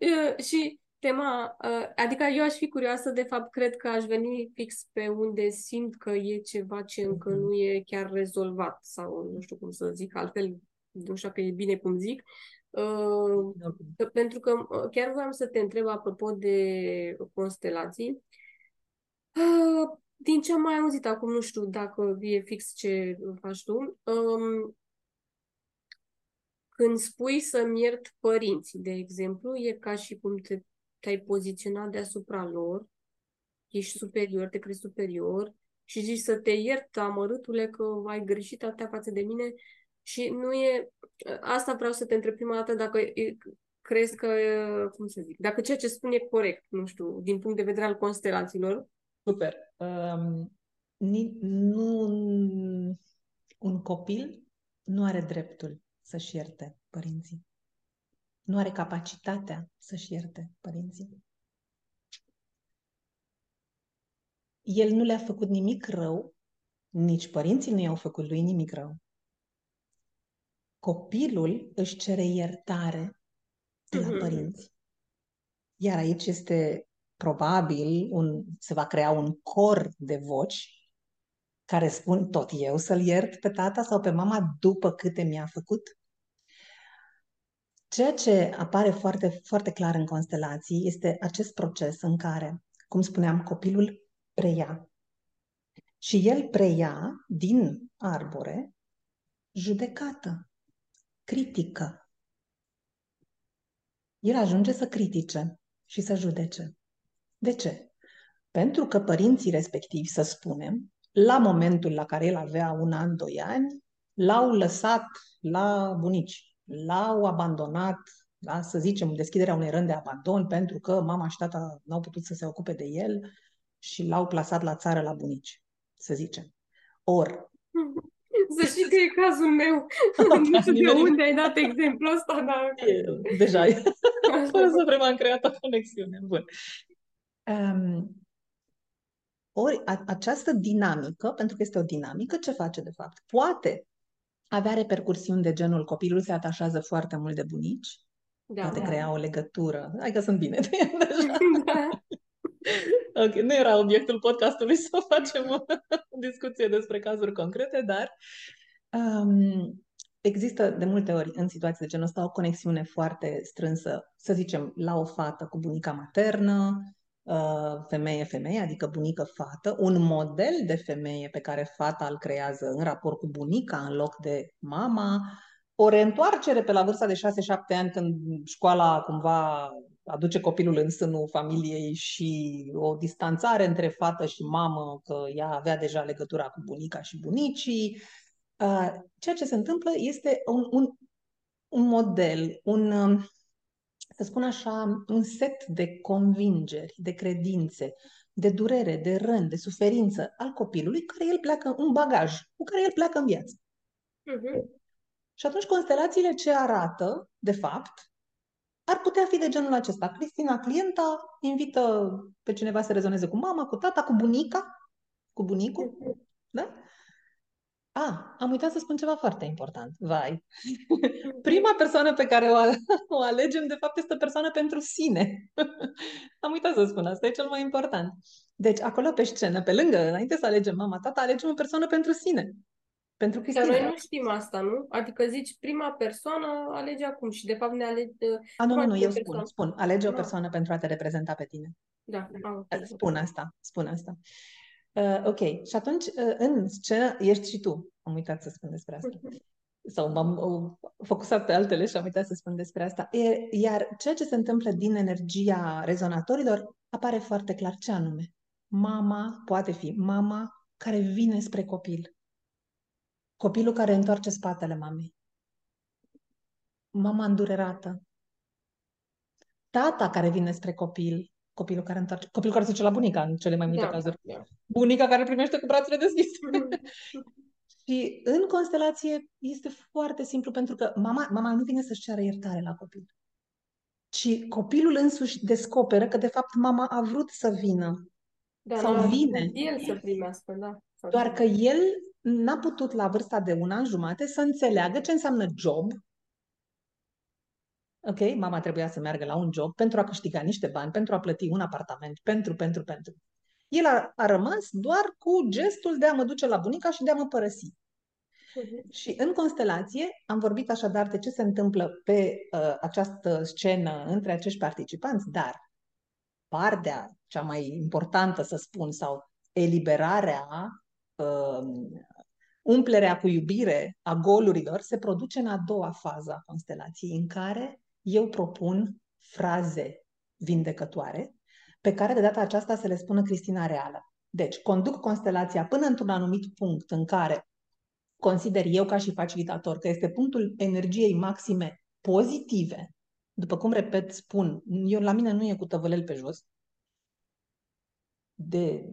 [SPEAKER 3] Exact.
[SPEAKER 2] Uh, Și tema, uh, adică eu aș fi curioasă, de fapt, cred că aș veni fix pe unde simt că e ceva ce încă
[SPEAKER 3] Mhm.
[SPEAKER 2] nu e chiar rezolvat sau nu știu cum să zic altfel, nu știu că e bine cum zic. Uh,
[SPEAKER 3] Oricum.
[SPEAKER 2] Că- Pentru că uh, chiar voiam să te întreb apropo de constelații. Uh, Din ce am mai auzit acum, nu știu dacă e fix ce faci tu, um, când spui să-mi iert părinții, de exemplu, e ca și cum te, te-ai poziționat deasupra lor, ești superior, te crezi superior și zici să te iert, amărâtule, că ai greșit atâtea față de mine și nu e... Asta vreau să te întreb prima dată dacă e, crezi că, cum să zic, dacă ceea ce spun e corect, nu știu, din punct de vedere al constelațiilor.
[SPEAKER 3] Super. Um, ni, nu, un copil nu are dreptul să-și ierte părinții. Nu are capacitatea să-și ierte părinții. El nu le-a făcut nimic rău, nici părinții nu i-au făcut lui nimic rău. Copilul își cere iertare de la
[SPEAKER 2] Mhm.
[SPEAKER 3] părinți. Iar aici este probabil, un, se va crea un cor de voci care spun tot eu să-l iert pe tata sau pe mama după câte mi-a făcut. Ceea ce apare foarte, foarte clar în constelații este acest proces în care, cum spuneam, copilul preia. Și el preia din arbore judecată. critică. El ajunge să critique și să judece. De ce? Pentru că părinții respectivi, să spunem, la momentul la care el avea un an, doi ani, l-au lăsat la bunici, l-au abandonat, da? să zicem, deschiderea unei rând de abandon, pentru că mama și tata n-au putut să se ocupe de el și l-au plasat la țară la bunici, să zicem. Or,
[SPEAKER 2] să știi că e cazul meu. nu știu de unde ai dat exemplul ăsta, dar...
[SPEAKER 3] deja e. Fără să vrem am creat o conexiune. Bun. Um, ori a, această dinamică, pentru că este o dinamică, ce face de fapt? Poate avea repercursiuni de genul copilul se atașează foarte mult de bunici, da, poate da. crea o legătură. Hai că sunt bine de Da. Ok, nu era obiectul podcastului să facem o discuție despre cazuri concrete, dar um, există de multe ori în situații de genul ăsta o conexiune foarte strânsă, să zicem, la o fată cu bunica maternă, femeie-femeie, uh, adică bunică-fată, un model de femeie pe care fata îl creează în raport cu bunica în loc de mama, o reîntoarcere pe la vârsta de 6-7 ani când școala cumva aduce copilul în sânul familiei și o distanțare între fată și mamă, că ea avea deja legătura cu bunica și bunicii. Uh, ceea ce se întâmplă este un, un, un model, un, um, să spun așa, un set de convingeri, de credințe, de durere, de rând, de suferință al copilului, care el pleacă, un bagaj cu care el pleacă în viață. Uh-huh. Și atunci constelațiile ce arată, de fapt, ar putea fi de genul acesta. Cristina, clienta, invită pe cineva să rezoneze cu mama, cu tata, cu bunica, cu bunicul. Da? A, am uitat să spun ceva foarte important. Vai. Prima persoană pe care o, o alegem, de fapt, este o persoană pentru sine. am uitat să spun asta, e cel mai important. Deci, acolo pe scenă, pe lângă, înainte să alegem mama, tata, alegem o persoană pentru sine. Pentru Cristina.
[SPEAKER 2] Dar noi nu știm asta, nu? Adică zici prima persoană alege acum și de fapt ne alege...
[SPEAKER 3] A, nu, nu, nu, eu spun, spun. Alege o da. persoană pentru a te reprezenta pe tine.
[SPEAKER 2] Da. Ah, okay.
[SPEAKER 3] Spun asta, spun asta. Uh, ok, și atunci uh, în scenă ești și tu. Am uitat să spun despre asta. Sau m-am uh, focusat pe altele și am uitat să spun despre asta. E, iar ceea ce se întâmplă din energia rezonatorilor apare foarte clar ce anume. Mama poate fi mama care vine spre copil Copilul care întoarce spatele mamei. Mama îndurerată. Tata care vine spre copil. Copilul care întoarce, copilul care se duce la bunica în cele mai multe da, cazuri. Da. Bunica care primește cu brațele deschise. și în constelație este foarte simplu pentru că mama, mama nu vine să-și ceară iertare la copil. Ci copilul însuși descoperă că de fapt mama a vrut să vină.
[SPEAKER 2] Da, sau vine. El să primească, da.
[SPEAKER 3] Doar că el n-a putut la vârsta de un an jumate să înțeleagă ce înseamnă job. Ok? Mama trebuia să meargă la un job pentru a câștiga niște bani, pentru a plăti un apartament, pentru, pentru, pentru. El a, a rămas doar cu gestul de a mă duce la bunica și de a mă părăsi. Uh-huh. Și în constelație am vorbit așadar de ce se întâmplă pe uh, această scenă între acești participanți, dar partea cea mai importantă, să spun, sau eliberarea uh, umplerea cu iubire a golurilor se produce în a doua fază a constelației, în care eu propun fraze vindecătoare, pe care de data aceasta se le spună Cristina Reală. Deci, conduc constelația până într-un anumit punct în care consider eu ca și facilitator că este punctul energiei maxime pozitive, după cum repet, spun, eu la mine nu e cu tăvălel pe jos, de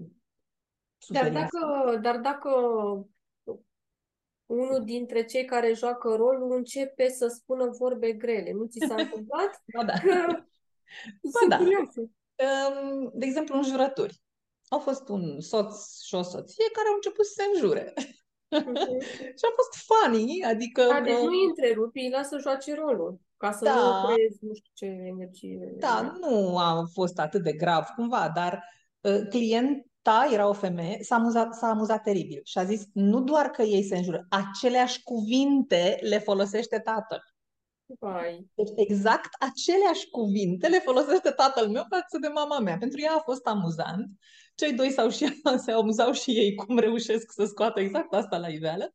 [SPEAKER 2] dar dacă, dar dacă unul dintre cei care joacă rolul începe să spună vorbe grele. Nu ți s-a întâmplat?
[SPEAKER 3] ba da. Că... Ba da. Um, de exemplu, în jurături. Au fost un soț și o soție care au început să se înjure. Uh-huh. și a fost funny, adică...
[SPEAKER 2] Da, deci nu îi întrerupi, îi lasă joace rolul, ca să da. nu creezi nu știu ce energie.
[SPEAKER 3] Da, nu a fost atât de grav cumva, dar uh, client, ta era o femeie, s-a amuzat, s-a amuzat teribil și a zis nu doar că ei se înjură, aceleași cuvinte le folosește tatăl.
[SPEAKER 2] Vai.
[SPEAKER 3] Deci exact aceleași cuvinte le folosește tatăl meu față de mama mea. Pentru ea a fost amuzant. Cei doi s-au și, se amuzau și ei cum reușesc să scoată exact asta la iveală.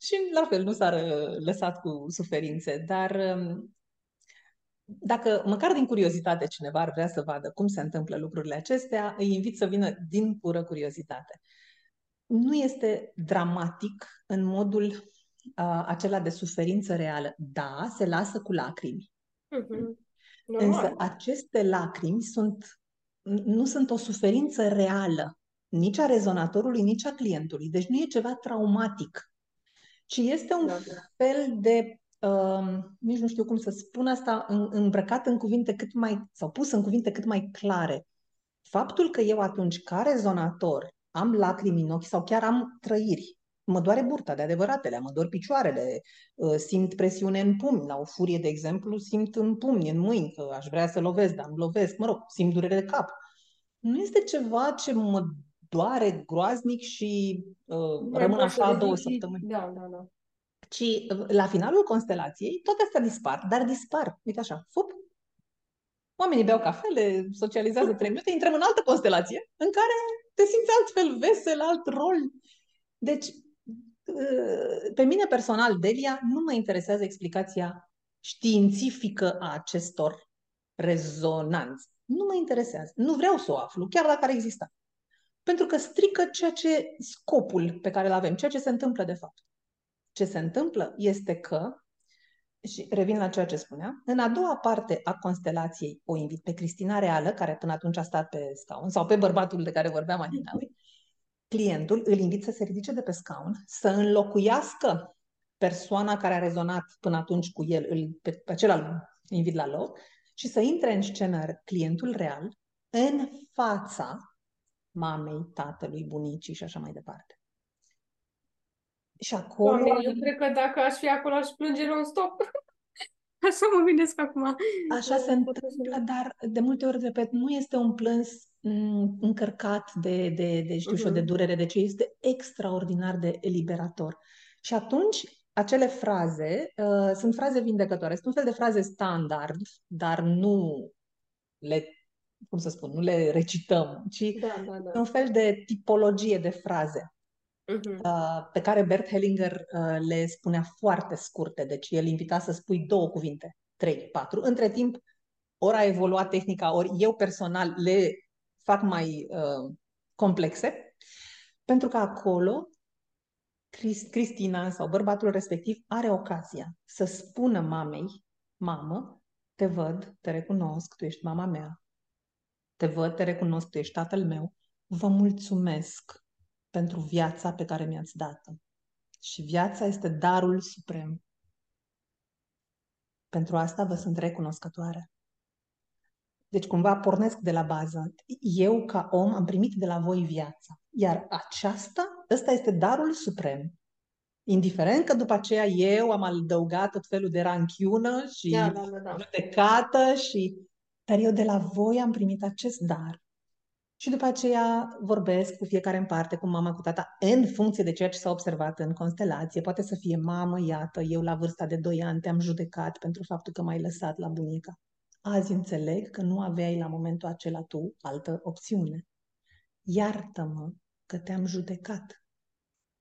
[SPEAKER 3] și la fel nu s-ar uh, lăsat cu suferințe, dar um, dacă măcar din curiozitate cineva ar vrea să vadă cum se întâmplă lucrurile acestea, îi invit să vină din pură curiozitate. Nu este dramatic în modul uh, acela de suferință reală. Da, se lasă cu lacrimi.
[SPEAKER 2] Mhm.
[SPEAKER 3] Însă
[SPEAKER 2] Normal.
[SPEAKER 3] aceste lacrimi sunt, nu sunt o suferință reală, nici a rezonatorului, nici a clientului. Deci nu e ceva traumatic, ci este un
[SPEAKER 2] Da, da.
[SPEAKER 3] fel de, uh, nici nu știu cum să spun asta, în, îmbrăcat în cuvinte cât mai, sau pus în cuvinte cât mai clare. Faptul că eu atunci, ca rezonator, am lacrimi în ochi sau chiar am trăiri, mă doare burta de adevăratele, mă dor picioarele, uh, simt presiune în pumni, la o furie, de exemplu, simt în pumni, în mâini, că aș vrea să lovesc, dar îmi lovesc, mă rog, simt durere de cap. Nu este ceva ce mă doare groaznic și uh,
[SPEAKER 2] Nu mai
[SPEAKER 3] rămân
[SPEAKER 2] poți să
[SPEAKER 3] așa două
[SPEAKER 2] ridici și-
[SPEAKER 3] săptămâni
[SPEAKER 2] Da, da, da.
[SPEAKER 3] Ci uh, la finalul constelației toate astea dispar, dar dispar, uite așa, fup. Oamenii beau cafele, socializează trei minute, intrăm în altă constelație în care te simți altfel vesel, alt rol. Deci, uh, pe mine personal, Delia, nu mă interesează explicația științifică a acestor rezonanțe. Nu mă interesează. Nu vreau să o aflu, chiar dacă ar exista. Pentru că strică ceea ce scopul pe care îl avem, ceea ce se întâmplă de fapt. Ce se întâmplă este că, și revin la ceea ce spuneam, în a doua parte a constelației o invit pe Cristina Reală, care până atunci a stat pe scaun, sau pe bărbatul de care vorbeam adineauri, clientul îl invit să se ridice de pe scaun, să înlocuiască persoana care a rezonat până atunci cu el, îl, pe, pe acela îl invit la loc, și să intre în scenă clientul real în fața mamei, tatălui, bunicii și așa mai departe. Și acolo...
[SPEAKER 2] Doamne, eu cred că dacă aș fi acolo, aș plânge non-stop. Așa mă gândesc acum.
[SPEAKER 3] Așa se întâmplă, dar de multe ori, repet, nu este un plâns m, încărcat de, de, de știu și eu, de
[SPEAKER 2] Mhm.
[SPEAKER 3] durere, de ce este extraordinar de eliberator. Și atunci, acele fraze uh, sunt fraze vindecătoare, sunt un fel de fraze standard, dar nu le, cum să spun, nu le recităm, ci
[SPEAKER 2] Da, da, da.
[SPEAKER 3] un fel de tipologie de fraze.
[SPEAKER 2] Mhm.
[SPEAKER 3] uh, pe care Bert Hellinger uh, le spunea foarte scurte, deci el invita să spui două cuvinte, trei, patru. Între timp, ori a evoluat tehnica, ori eu personal le fac mai uh, complexe, pentru că acolo Crist- Cristina sau bărbatul respectiv are ocazia să spună mamei, mamă, te văd, te recunosc, tu ești mama mea, te văd, te recunosc, tu ești tatăl meu, vă mulțumesc pentru viața pe care mi-ați dat-o. Și viața este darul suprem. Pentru asta vă sunt recunoscătoare. Deci cumva pornesc de la bază. Eu ca om am primit de la voi viața. Iar aceasta, ăsta este darul suprem. Indiferent că după aceea eu am adăugat tot felul de ranchiună și
[SPEAKER 2] Da, da, da, da.
[SPEAKER 3] judecată și... Dar eu de la voi am primit acest dar. Și după aceea vorbesc cu fiecare în parte, cu mama, cu tata, în funcție de ceea ce s-a observat în constelație. Poate să fie mamă, iată, eu la vârsta de 2 ani te-am judecat pentru faptul că m-ai lăsat la bunica. Azi înțeleg că nu aveai la momentul acela tu altă opțiune. Iartă-mă că te-am judecat.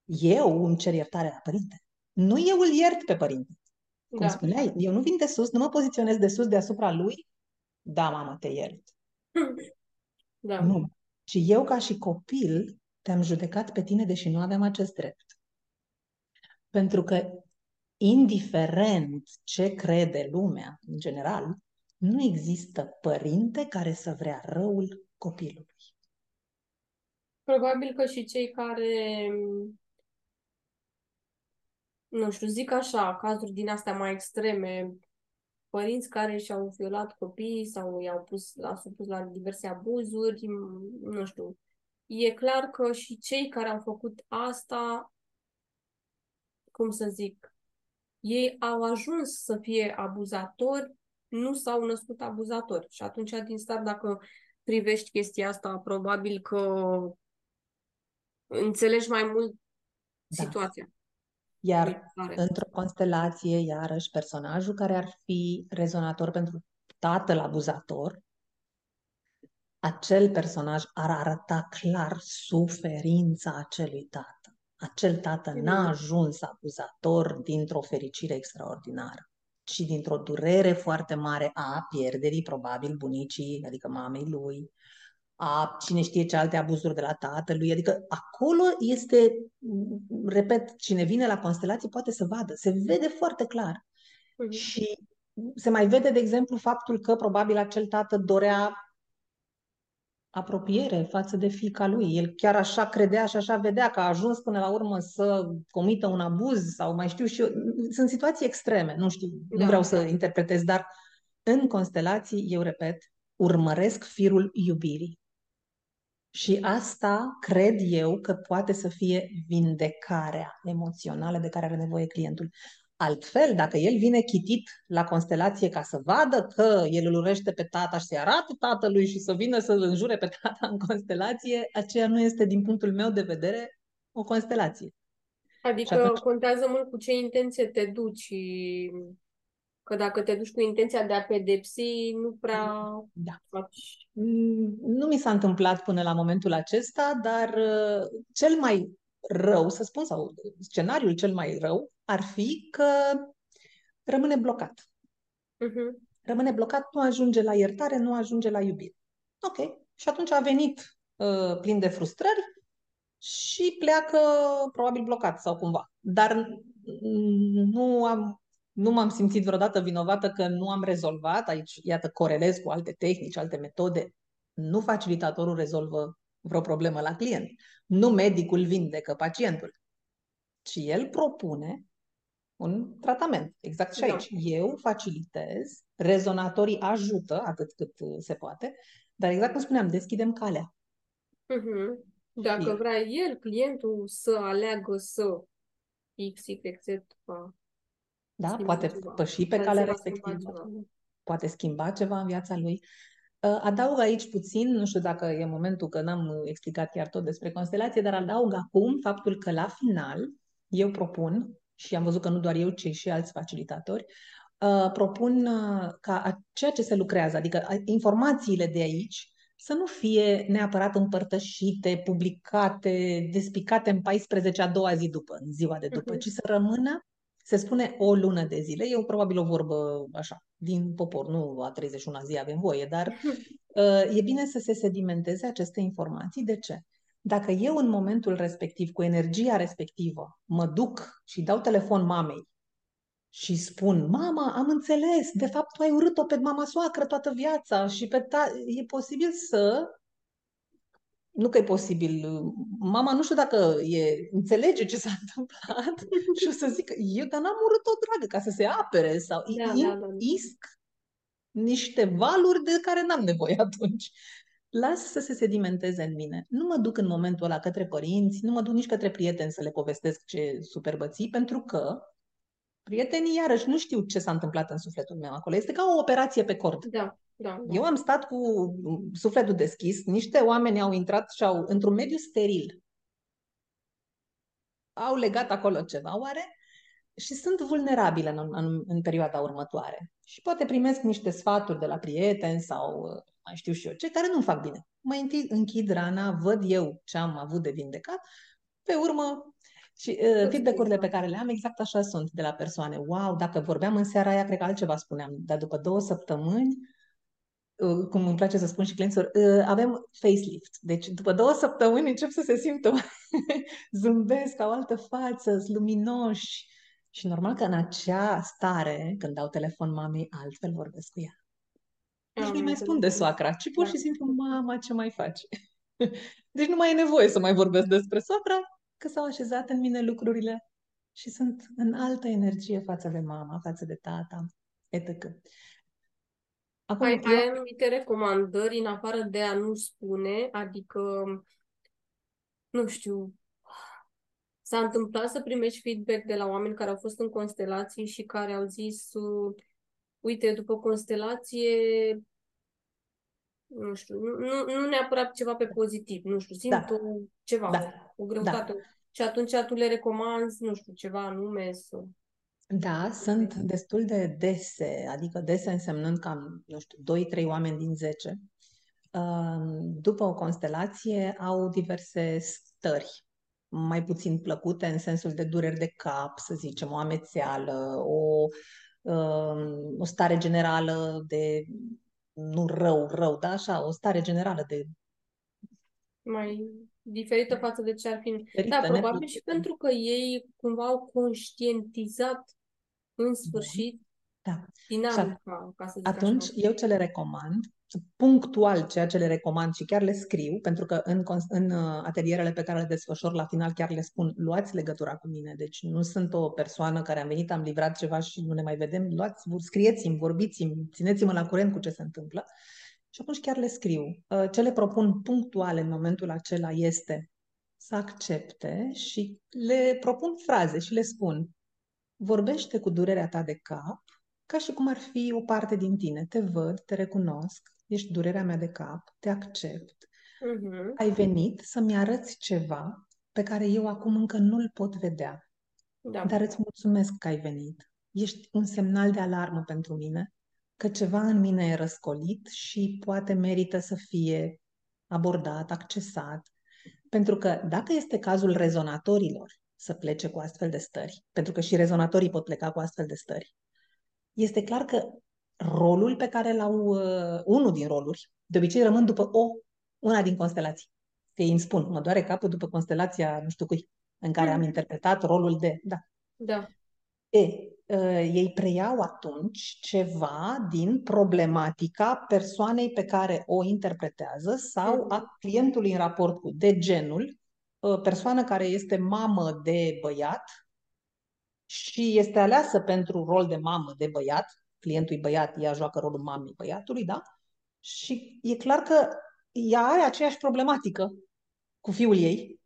[SPEAKER 3] Eu îmi cer iertare la părinte. Nu eu îl iert pe părinte. Cum
[SPEAKER 2] Da.
[SPEAKER 3] spuneai, eu nu vin de sus, nu mă poziționez de sus deasupra lui. Da, mamă, te iert.
[SPEAKER 2] Da.
[SPEAKER 3] Nu. Ci eu, ca și copil, te-am judecat pe tine, deși nu aveam acest drept. Pentru că, indiferent ce crede lumea, în general, nu există părinte care să vrea răul copilului.
[SPEAKER 2] Probabil că și cei care, nu știu, zic așa, cazuri din astea mai extreme, părinți care și-au violat copiii sau i-au pus, l-au supus la diverse abuzuri, m- nu știu. E clar că și cei care au făcut asta, cum să zic, ei au ajuns să fie abuzatori, nu s-au născut abuzatori. Și atunci, din start, dacă privești chestia asta, probabil că înțelegi mai mult
[SPEAKER 3] Da.
[SPEAKER 2] situația.
[SPEAKER 3] Iar
[SPEAKER 2] viitoare.
[SPEAKER 3] într-o constelație, iarăși, personajul care ar fi rezonator pentru tatăl abuzator, acel personaj ar arăta clar suferința acelui tată. acel tată
[SPEAKER 2] Mhm.
[SPEAKER 3] n-a ajuns acuzator dintr-o fericire extraordinară, ci dintr-o durere foarte mare a pierderii, probabil, bunicii, adică mamei lui, a cine știe ce alte abuzuri de la tatălui. Adică acolo este, m, repet, cine vine la constelații poate să vadă, se vede foarte clar.
[SPEAKER 2] Mhm.
[SPEAKER 3] Și se mai vede, de exemplu, faptul că probabil acel tată dorea apropiere față de fiica lui. El chiar așa credea și așa vedea că a ajuns până la urmă să comită un abuz sau mai știu și eu. Sunt situații extreme, nu știu, nu
[SPEAKER 2] Da,
[SPEAKER 3] vreau să
[SPEAKER 2] da.
[SPEAKER 3] interpretez, dar în constelații, eu repet, urmăresc firul iubirii. Și asta cred eu că poate să fie vindecarea emoțională de care are nevoie clientul. Altfel, dacă el vine chitit la constelație ca să vadă că el îl urește pe tata și să-i arate tatălui și să vină să-l înjure pe tata în constelație, aceea nu este, din punctul meu de vedere, o constelație.
[SPEAKER 2] Adică
[SPEAKER 3] Și atunci-
[SPEAKER 2] contează mult cu ce intenție te duci. Că dacă te duci cu intenția de a pedepsi, nu prea
[SPEAKER 3] Da.
[SPEAKER 2] faci.
[SPEAKER 3] Mm, Nu mi s-a întâmplat până la momentul acesta, dar uh, cel mai rău, să spun, sau scenariul cel mai rău, ar fi că rămâne blocat.
[SPEAKER 2] Mhm.
[SPEAKER 3] Rămâne blocat, nu ajunge la iertare, nu ajunge la iubire. Ok. Și atunci a venit uh, plin de frustrări și pleacă probabil blocat sau cumva. Dar mm, nu am, nu m-am simțit vreodată vinovată că nu am rezolvat. Aici, iată, corelez cu alte tehnici, alte metode. Nu facilitatorul rezolvă vreo problemă la client. Nu medicul vindecă pacientul. Ci el propune un tratament. Exact și
[SPEAKER 2] Da.
[SPEAKER 3] aici. Eu facilitez, rezonatorii ajută atât cât uh, se poate, dar exact cum spuneam, deschidem calea.
[SPEAKER 2] Mhm. Dacă
[SPEAKER 3] Și-
[SPEAKER 2] vrea el, clientul, să aleagă să X, Y, Z, va
[SPEAKER 3] Da?
[SPEAKER 2] schimba
[SPEAKER 3] Poate
[SPEAKER 2] ceva.
[SPEAKER 3] păși pe
[SPEAKER 2] Dar
[SPEAKER 3] calea
[SPEAKER 2] se va schimba
[SPEAKER 3] respectivă.
[SPEAKER 2] ceva.
[SPEAKER 3] poate schimba ceva în viața lui. Uh, Adaug aici puțin, nu știu dacă e momentul că n-am uh, explicat chiar tot despre constelație, dar adaug acum faptul că la final eu propun, și am văzut că nu doar eu, ci și alți facilitatori, uh, propun uh, ca a- ceea ce se lucrează, adică a- informațiile de aici, să nu fie neapărat împărtășite, publicate, despicate în 14 a doua zi după, în ziua de după,
[SPEAKER 2] Mhm.
[SPEAKER 3] ci să rămână, se spune o lună de zile. E probabil o vorbă așa, din popor, nu a 31-a zi avem voie, dar uh, e bine să se sedimenteze aceste informații. De ce? Dacă eu în momentul respectiv, cu energia respectivă, mă duc și dau telefon mamei și spun, mama, am înțeles, de fapt tu ai urât-o pe mama soacră toată viața și pe ta... E posibil să... Nu că e posibil, mama nu știu dacă e, înțelege ce s-a întâmplat și o să zică, eu dar n-am urât-o, dragă, ca să se apere sau
[SPEAKER 2] Da,
[SPEAKER 3] in-
[SPEAKER 2] da, da, da.
[SPEAKER 3] isc niște valuri de care n-am nevoie atunci. Las să se sedimenteze în mine. Nu mă duc în momentul ăla către părinți, nu mă duc nici către prieteni să le povestesc ce superbății, pentru că prietenii, iarăși, nu știu ce s-a întâmplat în sufletul meu acolo. Este ca o operație pe cord.
[SPEAKER 2] Da, da, da.
[SPEAKER 3] Eu am stat cu sufletul deschis, niște oameni au intrat și au, într-un mediu steril, au legat acolo ceva, oare? Și sunt vulnerabile în, în, în perioada următoare. Și poate primesc niște sfaturi de la prieteni sau uh, mai știu și eu ce, care nu-mi fac bine. Mai întâi închid rana, văd eu ce am avut de vindecat, pe urmă și uh, feedback-urile pe care le am exact așa sunt de la persoane. Wow, dacă vorbeam în seara aia, cred că altceva spuneam, dar după două săptămâni uh, cum îmi place să spun și clienților, uh, avem facelift. Deci după două săptămâni încep să se simtă zâmbesc, au altă față, sunt luminoși. Și normal că în acea stare, când dau telefon mamei, altfel vorbesc cu ea. Deci
[SPEAKER 2] Am
[SPEAKER 3] nu-i mai spun de
[SPEAKER 2] înțeles.
[SPEAKER 3] soacra, ci pur
[SPEAKER 2] Da.
[SPEAKER 3] și simplu, mama, ce mai faci? Deci nu mai e nevoie să mai vorbesc despre soacra, că s-au așezat în mine lucrurile și sunt în altă energie față de mama, față de tata, etc. Acum,
[SPEAKER 2] Ai,
[SPEAKER 3] eu...
[SPEAKER 2] ai anumite recomandări în afară de a nu spune, adică, nu știu, s-a întâmplat să primești feedback de la oameni care au fost în constelații și care au zis, uh, uite, după constelație, nu știu, nu, nu, nu neapărat ceva pe pozitiv, nu știu, simt
[SPEAKER 3] Da.
[SPEAKER 2] o, ceva,
[SPEAKER 3] Da.
[SPEAKER 2] o greutate. Și atunci tu le recomanzi, nu știu, ceva anume să...
[SPEAKER 3] Da, sunt destul de dese, adică dese însemnând cam, nu știu, 2-3 oameni din 10. uh, După o constelație au diverse stări. mai puțin plăcute, în sensul de dureri de cap, să zicem, o amețeală, o, um, o stare generală de, nu rău, rău, da, așa, o stare generală de...
[SPEAKER 2] Mai diferită față de ce ar fi.
[SPEAKER 3] Diferită,
[SPEAKER 2] da, probabil
[SPEAKER 3] neplăcută.
[SPEAKER 2] și pentru că ei cumva au conștientizat în sfârșit
[SPEAKER 3] Da.
[SPEAKER 2] dinamica, ca să zic
[SPEAKER 3] Atunci,
[SPEAKER 2] așa.
[SPEAKER 3] eu ce le recomand, punctual ceea ce le recomand și chiar le scriu, pentru că în, cons- în uh, atelierele pe care le desfășor la final chiar le spun, luați legătura cu mine, deci nu sunt o persoană care am venit, am livrat ceva și nu ne mai vedem, luați, scrieți-mi, vorbiți-mi, țineți-mă la curent cu ce se întâmplă. Și atunci chiar le scriu. Uh, Ce le propun punctual în momentul acela este să accepte și le propun fraze și le spun, vorbește cu durerea ta de cap ca și cum ar fi o parte din tine. Te văd, te recunosc, ești durerea mea de cap, te accept.
[SPEAKER 2] Mhm.
[SPEAKER 3] Ai venit să-mi arăți ceva pe care eu acum încă nu-l pot vedea,
[SPEAKER 2] Da.
[SPEAKER 3] dar îți mulțumesc că ai venit. Ești un semnal de alarmă pentru mine, că ceva în mine e răscolit și poate merită să fie abordat, accesat. Pentru că dacă este cazul rezonatorilor să plece cu astfel de stări, pentru că și rezonatorii pot pleca cu astfel de stări, este clar că rolul pe care l-au, uh, unul din roluri, de obicei rămân după o, una din constelații. Că ei îmi spun, mă doare capul după constelația nu știu cui, în care am
[SPEAKER 2] Mhm.
[SPEAKER 3] interpretat rolul de, da.
[SPEAKER 2] Da.
[SPEAKER 3] E, uh, ei preiau atunci ceva din problematica persoanei pe care o interpretează sau a clientului în raport cu, de genul, uh, persoană care este mamă de băiat și este aleasă pentru rol de mamă de băiat, clientul e băiat, ea joacă rolul mamei băiatului, da? Și e clar că ea are aceeași problematică cu fiul ei,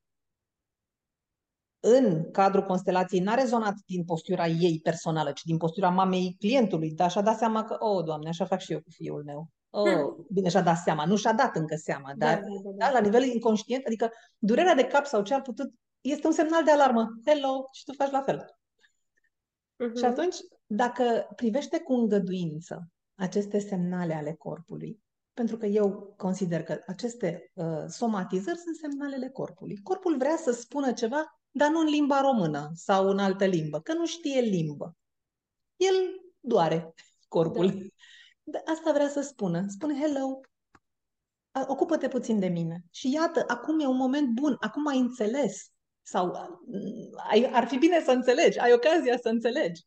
[SPEAKER 3] în cadrul constelației n-a rezonat din postura ei personală, ci din postura mamei clientului, dar și-a dat seama că, oh, Doamne, așa fac și eu cu fiul meu. Oh, bine, și-a dat seama, nu și-a dat încă seama,
[SPEAKER 2] Da,
[SPEAKER 3] dar
[SPEAKER 2] da, da,
[SPEAKER 3] da,
[SPEAKER 2] da.
[SPEAKER 3] la nivel inconștient, adică durerea de cap sau ce ar putut, este un semnal de alarmă. Hello, și tu faci la fel.
[SPEAKER 2] Mhm.
[SPEAKER 3] Și atunci, dacă privește cu îngăduință aceste semnale ale corpului, pentru că eu consider că aceste uh, somatizări sunt semnalele corpului. Corpul vrea să spună ceva, dar nu în limba română sau în altă limbă, că nu știe limbă. El doare corpul.
[SPEAKER 2] Da.
[SPEAKER 3] Da. Asta vrea să spună. Spune hello, a- ocupă-te puțin de mine. Și iată, acum e un moment bun, acum ai înțeles. Sau mm, ai, ar fi bine să înțelegi, ai ocazia să înțelegi.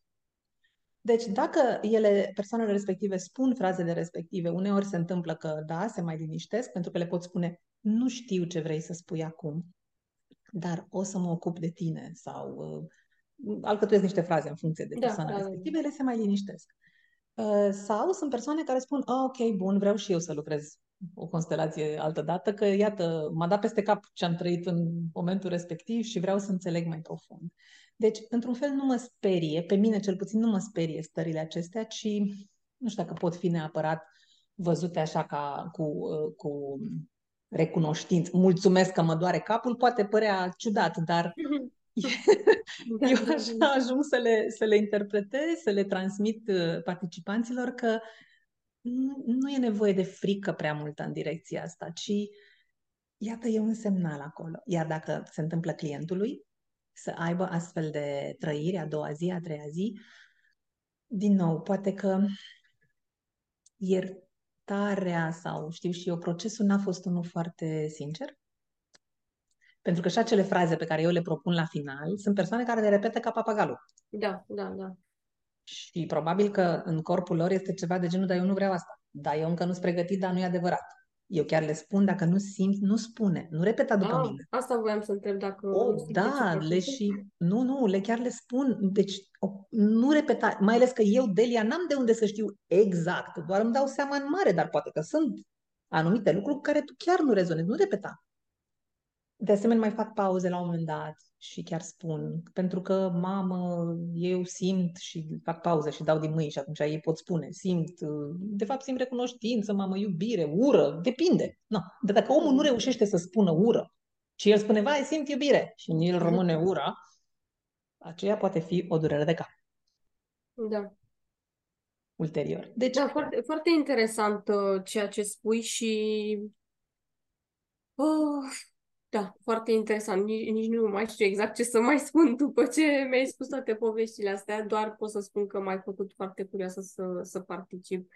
[SPEAKER 3] Deci, dacă ele, persoanele respective spun frazele respective, uneori se întâmplă că, da, se mai liniștesc, pentru că le pot spune, nu știu ce vrei să spui acum, dar o să mă ocup de tine, sau uh, alcătuiesc niște fraze în funcție de
[SPEAKER 2] Da,
[SPEAKER 3] persoana
[SPEAKER 2] da, da, da.
[SPEAKER 3] respectivă, ele se mai liniștesc. Uh, sau sunt persoane care spun, ah, ok, bun, vreau și eu să lucrez o constelație altă dată, că iată, m-a dat peste cap ce am trăit în momentul respectiv și vreau să înțeleg mai profund. Deci, într-un fel, nu mă sperie, pe mine cel puțin nu mă sperie stările acestea, ci nu știu dacă pot fi neapărat văzute așa ca cu, uh, cu recunoștință. Mulțumesc că mă doare capul, poate părea ciudat, dar
[SPEAKER 2] Da,
[SPEAKER 3] eu
[SPEAKER 2] da,
[SPEAKER 3] așa
[SPEAKER 2] da.
[SPEAKER 3] ajung să le, să le interpretez, să le transmit uh, participanților că nu, nu e nevoie de frică prea multă în direcția asta, ci iată, e un semnal acolo. Iar dacă se întâmplă clientului să aibă astfel de trăiri a doua zi, a treia zi, din nou, poate că iertarea sau știu și eu, procesul n-a fost unul foarte sincer. Pentru că și acele fraze pe care eu le propun la final sunt persoane care le repetă ca papagalul.
[SPEAKER 2] Da, da, da.
[SPEAKER 3] Și probabil că în corpul lor este ceva de genul, dar eu nu vreau asta. Da, eu încă nu sunt pregătit, dar nu e adevărat. Eu chiar le spun, dacă nu simți, nu spune. Nu repeta după
[SPEAKER 2] Ah,
[SPEAKER 3] mine.
[SPEAKER 2] asta voiam să întreb dacă
[SPEAKER 3] Oh,
[SPEAKER 2] nu simte
[SPEAKER 3] da,
[SPEAKER 2] ceva
[SPEAKER 3] le
[SPEAKER 2] simte.
[SPEAKER 3] și... Nu, nu, le chiar le spun. Deci, o- nu repeta. Mai ales că eu, Delia, n-am de unde să știu exact. Doar îmi dau seama în mare, dar poate că sunt anumite lucruri cu care tu chiar nu rezonezi. Nu repeta. De asemenea, mai fac pauze la un moment dat și chiar spun, pentru că, mamă, eu simt și fac pauză și dau din mâini și atunci ei pot spune, simt, uh, de fapt simt recunoștință, mamă, iubire, ură, depinde. No. Dar dacă omul nu reușește să spună ură și el spune, vai, simt iubire și în el rămâne ura, aceea poate fi o durere de cap
[SPEAKER 2] Da.
[SPEAKER 3] ulterior. Deci,
[SPEAKER 2] Da, foarte, foarte interesant uh, ceea ce spui și uh, Da, foarte interesant. Nici, nici nu mai știu exact ce să mai spun după ce mi-ai spus toate poveștile astea. Doar pot să spun că m-ai făcut foarte curioasă să, să particip.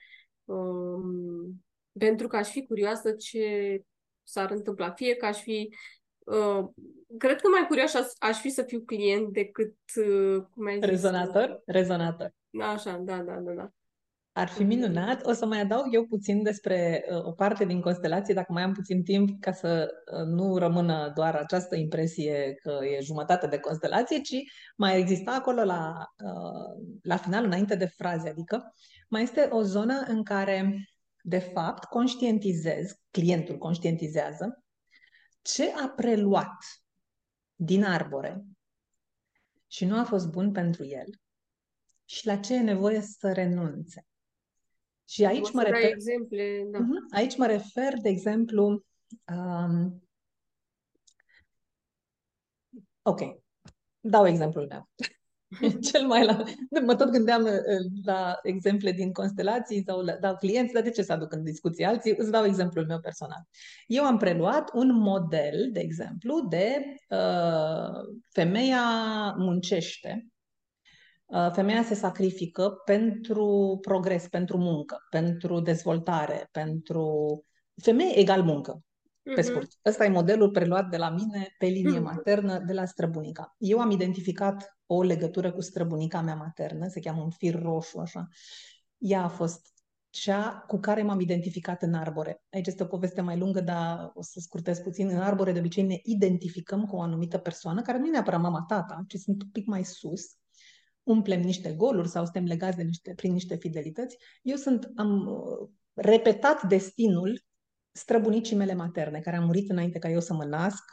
[SPEAKER 2] Um, pentru că aș fi curioasă ce s-ar întâmpla. Fie că aș fi Uh, cred că mai curios aș, aș fi să fiu client decât, uh, cum ai zis?
[SPEAKER 3] Rezonator? Rezonator.
[SPEAKER 2] Așa, da, da, da, da.
[SPEAKER 3] Ar fi minunat. O să mai adaug eu puțin despre uh, o parte din constelație, dacă mai am puțin timp, ca să uh, nu rămână doar această impresie că e jumătate de constelație, ci mai exista acolo la, uh, la final, înainte de fraze, adică mai este o zonă în care, de fapt, conștientizez, clientul conștientizează ce a preluat din arbore și nu a fost bun pentru el și la ce e nevoie să renunțe. Și aici mă refer...
[SPEAKER 2] exemple, da.
[SPEAKER 3] Uh-huh. Aici mă refer, de exemplu, um... ok, dau exemplul meu. Cel mai la... Mă tot gândeam uh, la exemple din constelații sau la, dau clienți, dar de ce să aduc în discuție alții? Îți dau exemplul meu personal. Eu am preluat un model, de exemplu, de uh, femeia muncește Uh, femeia se sacrifică pentru progres, pentru muncă, pentru dezvoltare, pentru femeie egal muncă, pe mhm. scurt. Ăsta e modelul preluat de la mine pe linie mhm. maternă de la străbunica. Eu am identificat o legătură cu străbunica mea maternă, se cheamă un fir roșu, așa. Ea a fost cea cu care m-am identificat în arbore. Aici este o poveste mai lungă, dar o să scurtez puțin. În arbore de obicei ne identificăm cu o anumită persoană, care nu e neapărat mama-tata, ci sunt un pic mai sus, umplem niște goluri sau suntem legați de niște, prin niște fidelități. Eu sunt, am uh, repetat destinul străbunicii mele materne, care a murit înainte ca eu să mă nasc.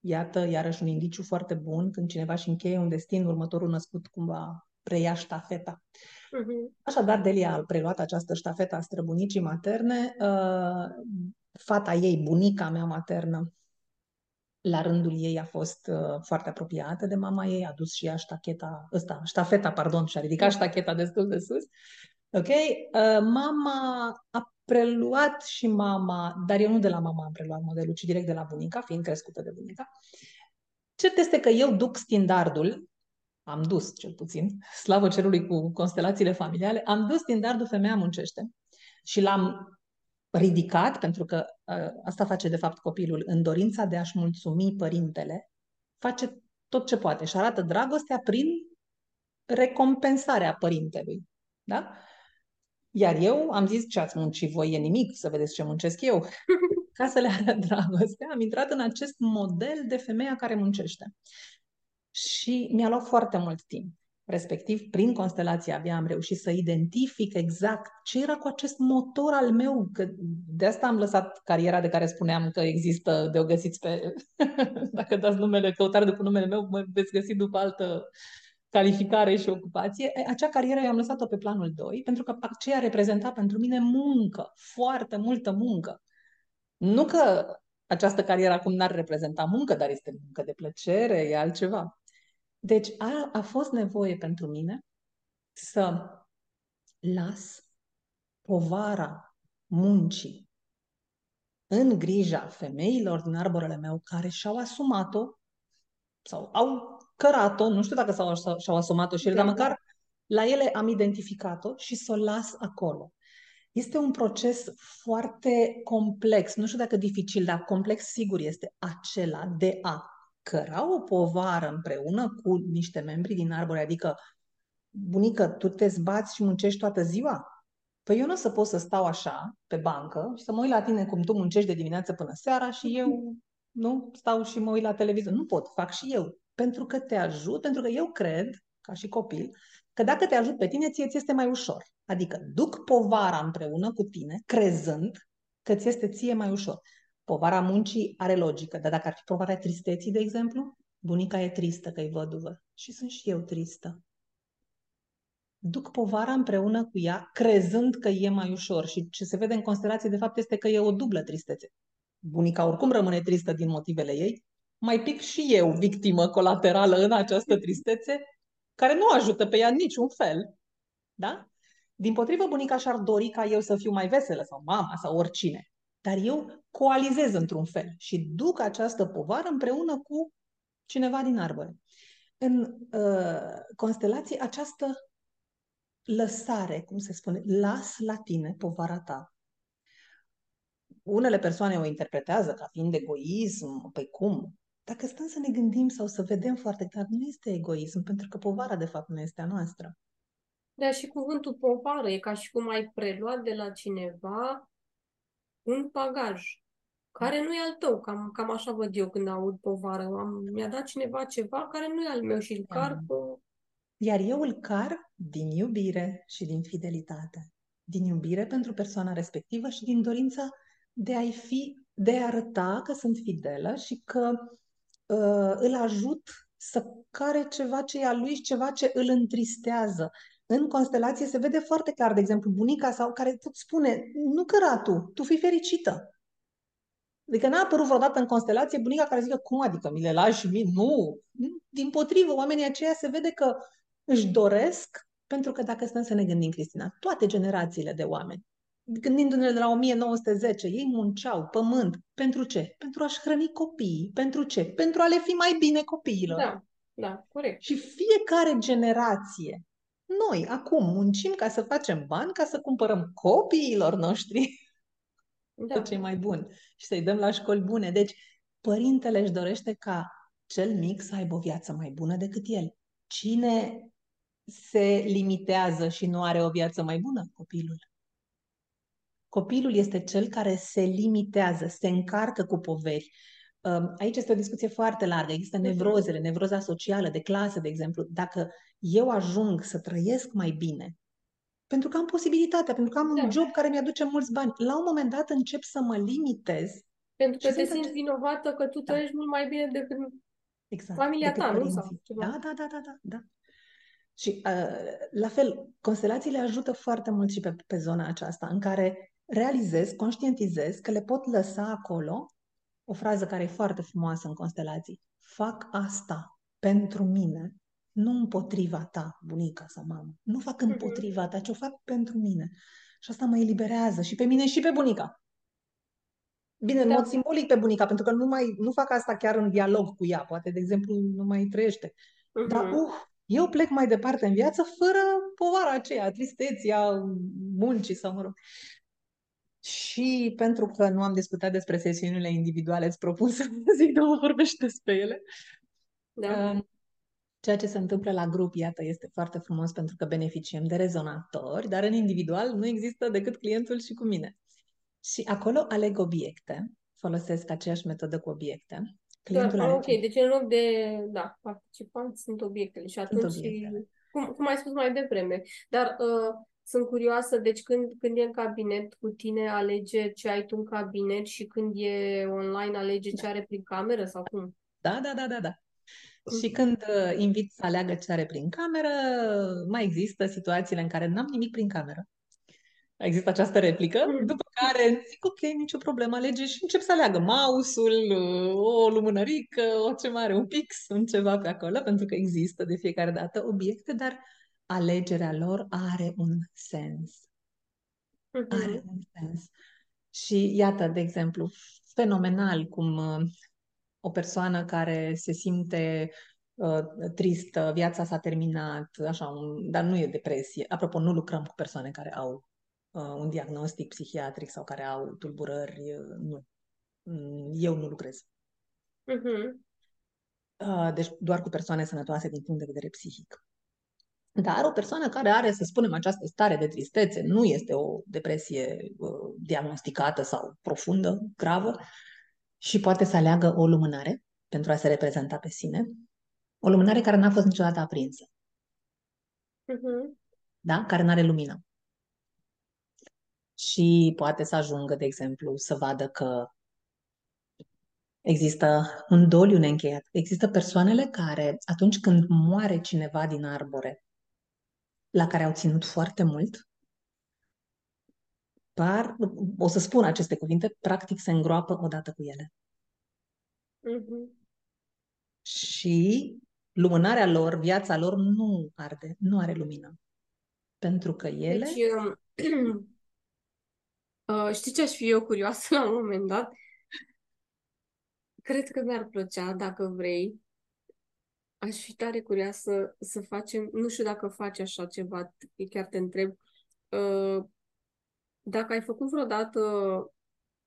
[SPEAKER 3] Iată, iarăși un indiciu foarte bun, când cineva și încheie un destin, următorul născut cumva preia ștafeta. Uh-huh. Așadar, Delia a preluat această ștafeta a străbunicii materne. Uh, fata ei, bunica mea maternă, la rândul ei a fost uh, foarte apropiată de mama ei, a dus și ea ștacheta, ăsta, ștafeta, pardon, și a ridicat ștacheta destul de sus. Ok? Uh, mama a preluat și mama, dar eu nu de la mama am preluat modelul, ci direct de la bunica, fiind crescută de bunica. Cert este că eu duc standardul, am dus cel puțin, slavă cerului cu constelațiile familiale, am dus standardul femeia muncește și l-am ridicat, pentru că uh, asta face de fapt copilul, în dorința de a-și mulțumi părintele, face tot ce poate și arată dragostea prin recompensarea părintelui. Da? Iar eu am zis ce ați muncit voi e nimic, să vedeți ce muncesc eu. Ca să le arăt dragoste, am intrat în acest model de femeia care muncește. Și mi-a luat foarte mult timp. Respectiv, prin constelația abia am reușit să identific exact ce era cu acest motor al meu, că de asta am lăsat cariera de care spuneam că există, de o găsiți pe, dacă dați numele, căutare după numele meu, mă veți găsi după altă calificare și ocupație. Acea carieră eu am lăsat-o pe planul 2, pentru că aceea reprezenta pentru mine muncă, foarte multă muncă. Nu că această carieră acum n-ar reprezenta muncă, dar este muncă de plăcere, e altceva. Deci a, a fost nevoie pentru mine să las povara muncii în grija femeilor din arborele meu care și-au asumat-o sau au cărat-o, nu știu dacă s-au, și-au asumat-o și ele, dar da, măcar da. la ele am identificat-o și să o las acolo. Este un proces foarte complex, nu știu dacă dificil, dar complex sigur este acela de a căra o povară împreună cu niște membri din arbore, adică bunică, tu te zbați și muncești toată ziua? Păi eu nu o să pot să stau așa, pe bancă, și să mă uit la tine cum tu muncești de dimineață până seara și eu nu stau și mă uit la televizor. Nu pot, fac și eu. Pentru că te ajut, pentru că eu cred, ca și copil, că dacă te ajut pe tine, ție ți este mai ușor. Adică duc povara împreună cu tine, crezând că ți este ție mai ușor. Povara muncii are logică, dar dacă ar fi povara tristeții, de exemplu, bunica e tristă că e văduvă și sunt și eu tristă. Duc povara împreună cu ea, crezând că e mai ușor și ce se vede în constelație, de fapt, este că e o dublă tristețe. Bunica oricum rămâne tristă din motivele ei, mai pic și eu victimă colaterală în această tristețe, care nu ajută pe ea niciun fel. Da? Din potrivă, bunica și-ar dori ca eu să fiu mai veselă, sau mama, sau oricine. Dar eu coalizez într-un fel și duc această povară împreună cu cineva din arbore. În uh, constelație, această lăsare, cum se spune, las la tine povara ta. Unele persoane o interpretează ca fiind egoism, pe cum? Dacă stăm să ne gândim sau să vedem foarte clar, nu este egoism, pentru că povara de fapt nu este a noastră.
[SPEAKER 2] Da, și cuvântul povară e ca și cum ai preluat de la cineva un bagaj care nu e al tău. Cam, cam așa văd eu când aud povară. Am, mi-a dat cineva ceva care nu e al meu și îl car cu...
[SPEAKER 3] Iar eu îl car din iubire și din fidelitate. Din iubire pentru persoana respectivă și din dorința de a-i fi, de a arăta că sunt fidelă și că uh, îl ajut să care ceva ce e al lui și ceva ce îl întristează. În constelație se vede foarte clar, de exemplu, bunica sau care tot spune, nu căra tu, tu fii fericită. Adică n-a apărut vreodată în constelație bunica care zică, cum adică, mi le lași și mie? Nu. Din potrivă, oamenii aceia se vede că își doresc, pentru că dacă stăm să ne gândim, Cristina, toate generațiile de oameni, gândindu-ne de la 1910, ei munceau pământ. Pentru ce? Pentru a-și hrăni copiii. Pentru ce? Pentru a le fi mai bine copiilor.
[SPEAKER 2] Da, da, corect.
[SPEAKER 3] Și fiecare generație, noi acum muncim ca să facem bani, ca să cumpărăm copiilor noștri da. tot ce e mai bun și să-i dăm la școli bune. Deci, părintele își dorește ca cel mic să aibă o viață mai bună decât el. Cine se limitează și nu are o viață mai bună? Copilul. Copilul este cel care se limitează, se încarcă cu poveri. Um, aici este o discuție foarte largă. Există mhm. nevrozele, nevroza socială, de clasă, de exemplu. Dacă eu ajung să trăiesc mai bine, pentru că am posibilitatea, pentru că am da. un job care mi-aduce mulți bani, la un moment dat încep să mă limitez.
[SPEAKER 2] Pentru că te simți acest... vinovată că tu da. trăiești mult mai bine decât exact, familia decât ta, părinții. nu? Sau ceva.
[SPEAKER 3] Da, da, da, da, da. da. Și uh, la fel, constelațiile ajută foarte mult și pe, pe zona aceasta, în care realizez, conștientizez că le pot lăsa acolo o frază care e foarte frumoasă în constelații. Fac asta pentru mine, nu împotriva ta, bunica sau mamă. Nu fac mhm. împotriva ta, ci o fac pentru mine. Și asta mă eliberează și pe mine și pe bunica. Bine, în da. mod simbolic pe bunica, pentru că nu, mai, nu fac asta chiar în dialog cu ea. Poate, de exemplu, nu mai trăiește. Uh-huh. Dar, uh, eu plec mai departe în viață fără povara aceea, tristeția muncii sau, mă rog. Și pentru că nu am discutat despre sesiunile individuale, îți propun să zic două vorbești despre ele. Da. Uh, ceea ce se întâmplă la grup, iată, este foarte frumos pentru că beneficiem de rezonatori, dar în individual nu există decât clientul și cu mine. Și acolo aleg obiecte, folosesc aceeași metodă cu obiecte.
[SPEAKER 2] Clientul Doar, alege... Ok, deci în loc de, da, participanți sunt obiectele și atunci, obiectele. Cum, cum ai spus mai devreme, dar uh, sunt curioasă, deci când, când e în cabinet cu tine, alege ce ai tu în cabinet și când e online, alege ce are prin cameră sau cum?
[SPEAKER 3] Da, da, da, da, da. Și când uh, invit să aleagă ce are prin cameră, mai există situațiile în care n-am nimic prin cameră. Există această replică, mm. după care zic, ok, nicio problemă, alege și încep să aleagă mouse-ul, uh, o lumânărică, o ce mare, un pix, un ceva pe acolo, pentru că există de fiecare dată obiecte, dar alegerea lor are un sens. Mm-hmm. Are un sens. Și iată, de exemplu, fenomenal cum uh, o persoană care se simte uh, tristă, viața s-a terminat, așa, un, dar nu e depresie. Apropo, nu lucrăm cu persoane care au uh, un diagnostic psihiatric sau care au tulburări, uh, nu. Mm, eu nu lucrez. Uh-huh. Uh, deci doar cu persoane sănătoase din punct de vedere psihic. Dar o persoană care are, să spunem, această stare de tristețe, nu este o depresie uh, diagnosticată sau profundă, gravă, și poate să aleagă o lumânare pentru a se reprezenta pe sine, o lumânare care n-a fost niciodată aprinsă. Uh-huh. Da? Care nu are lumină. Și poate să ajungă, de exemplu, să vadă că există un doliu neîncheiat. Există persoanele care, atunci când moare cineva din arbore, la care au ținut foarte mult, par, o să spun aceste cuvinte, practic se îngroapă odată cu ele. Uh-huh. Și lumânarea lor, viața lor nu arde, nu are lumină. Pentru că ele...
[SPEAKER 2] Deci, um, Uh, știi ce aș fi eu curioasă la un moment dat? Cred că mi-ar plăcea, dacă vrei, aș fi tare curioasă să facem, nu știu dacă faci așa ceva, chiar te întreb, uh, dacă ai făcut vreodată,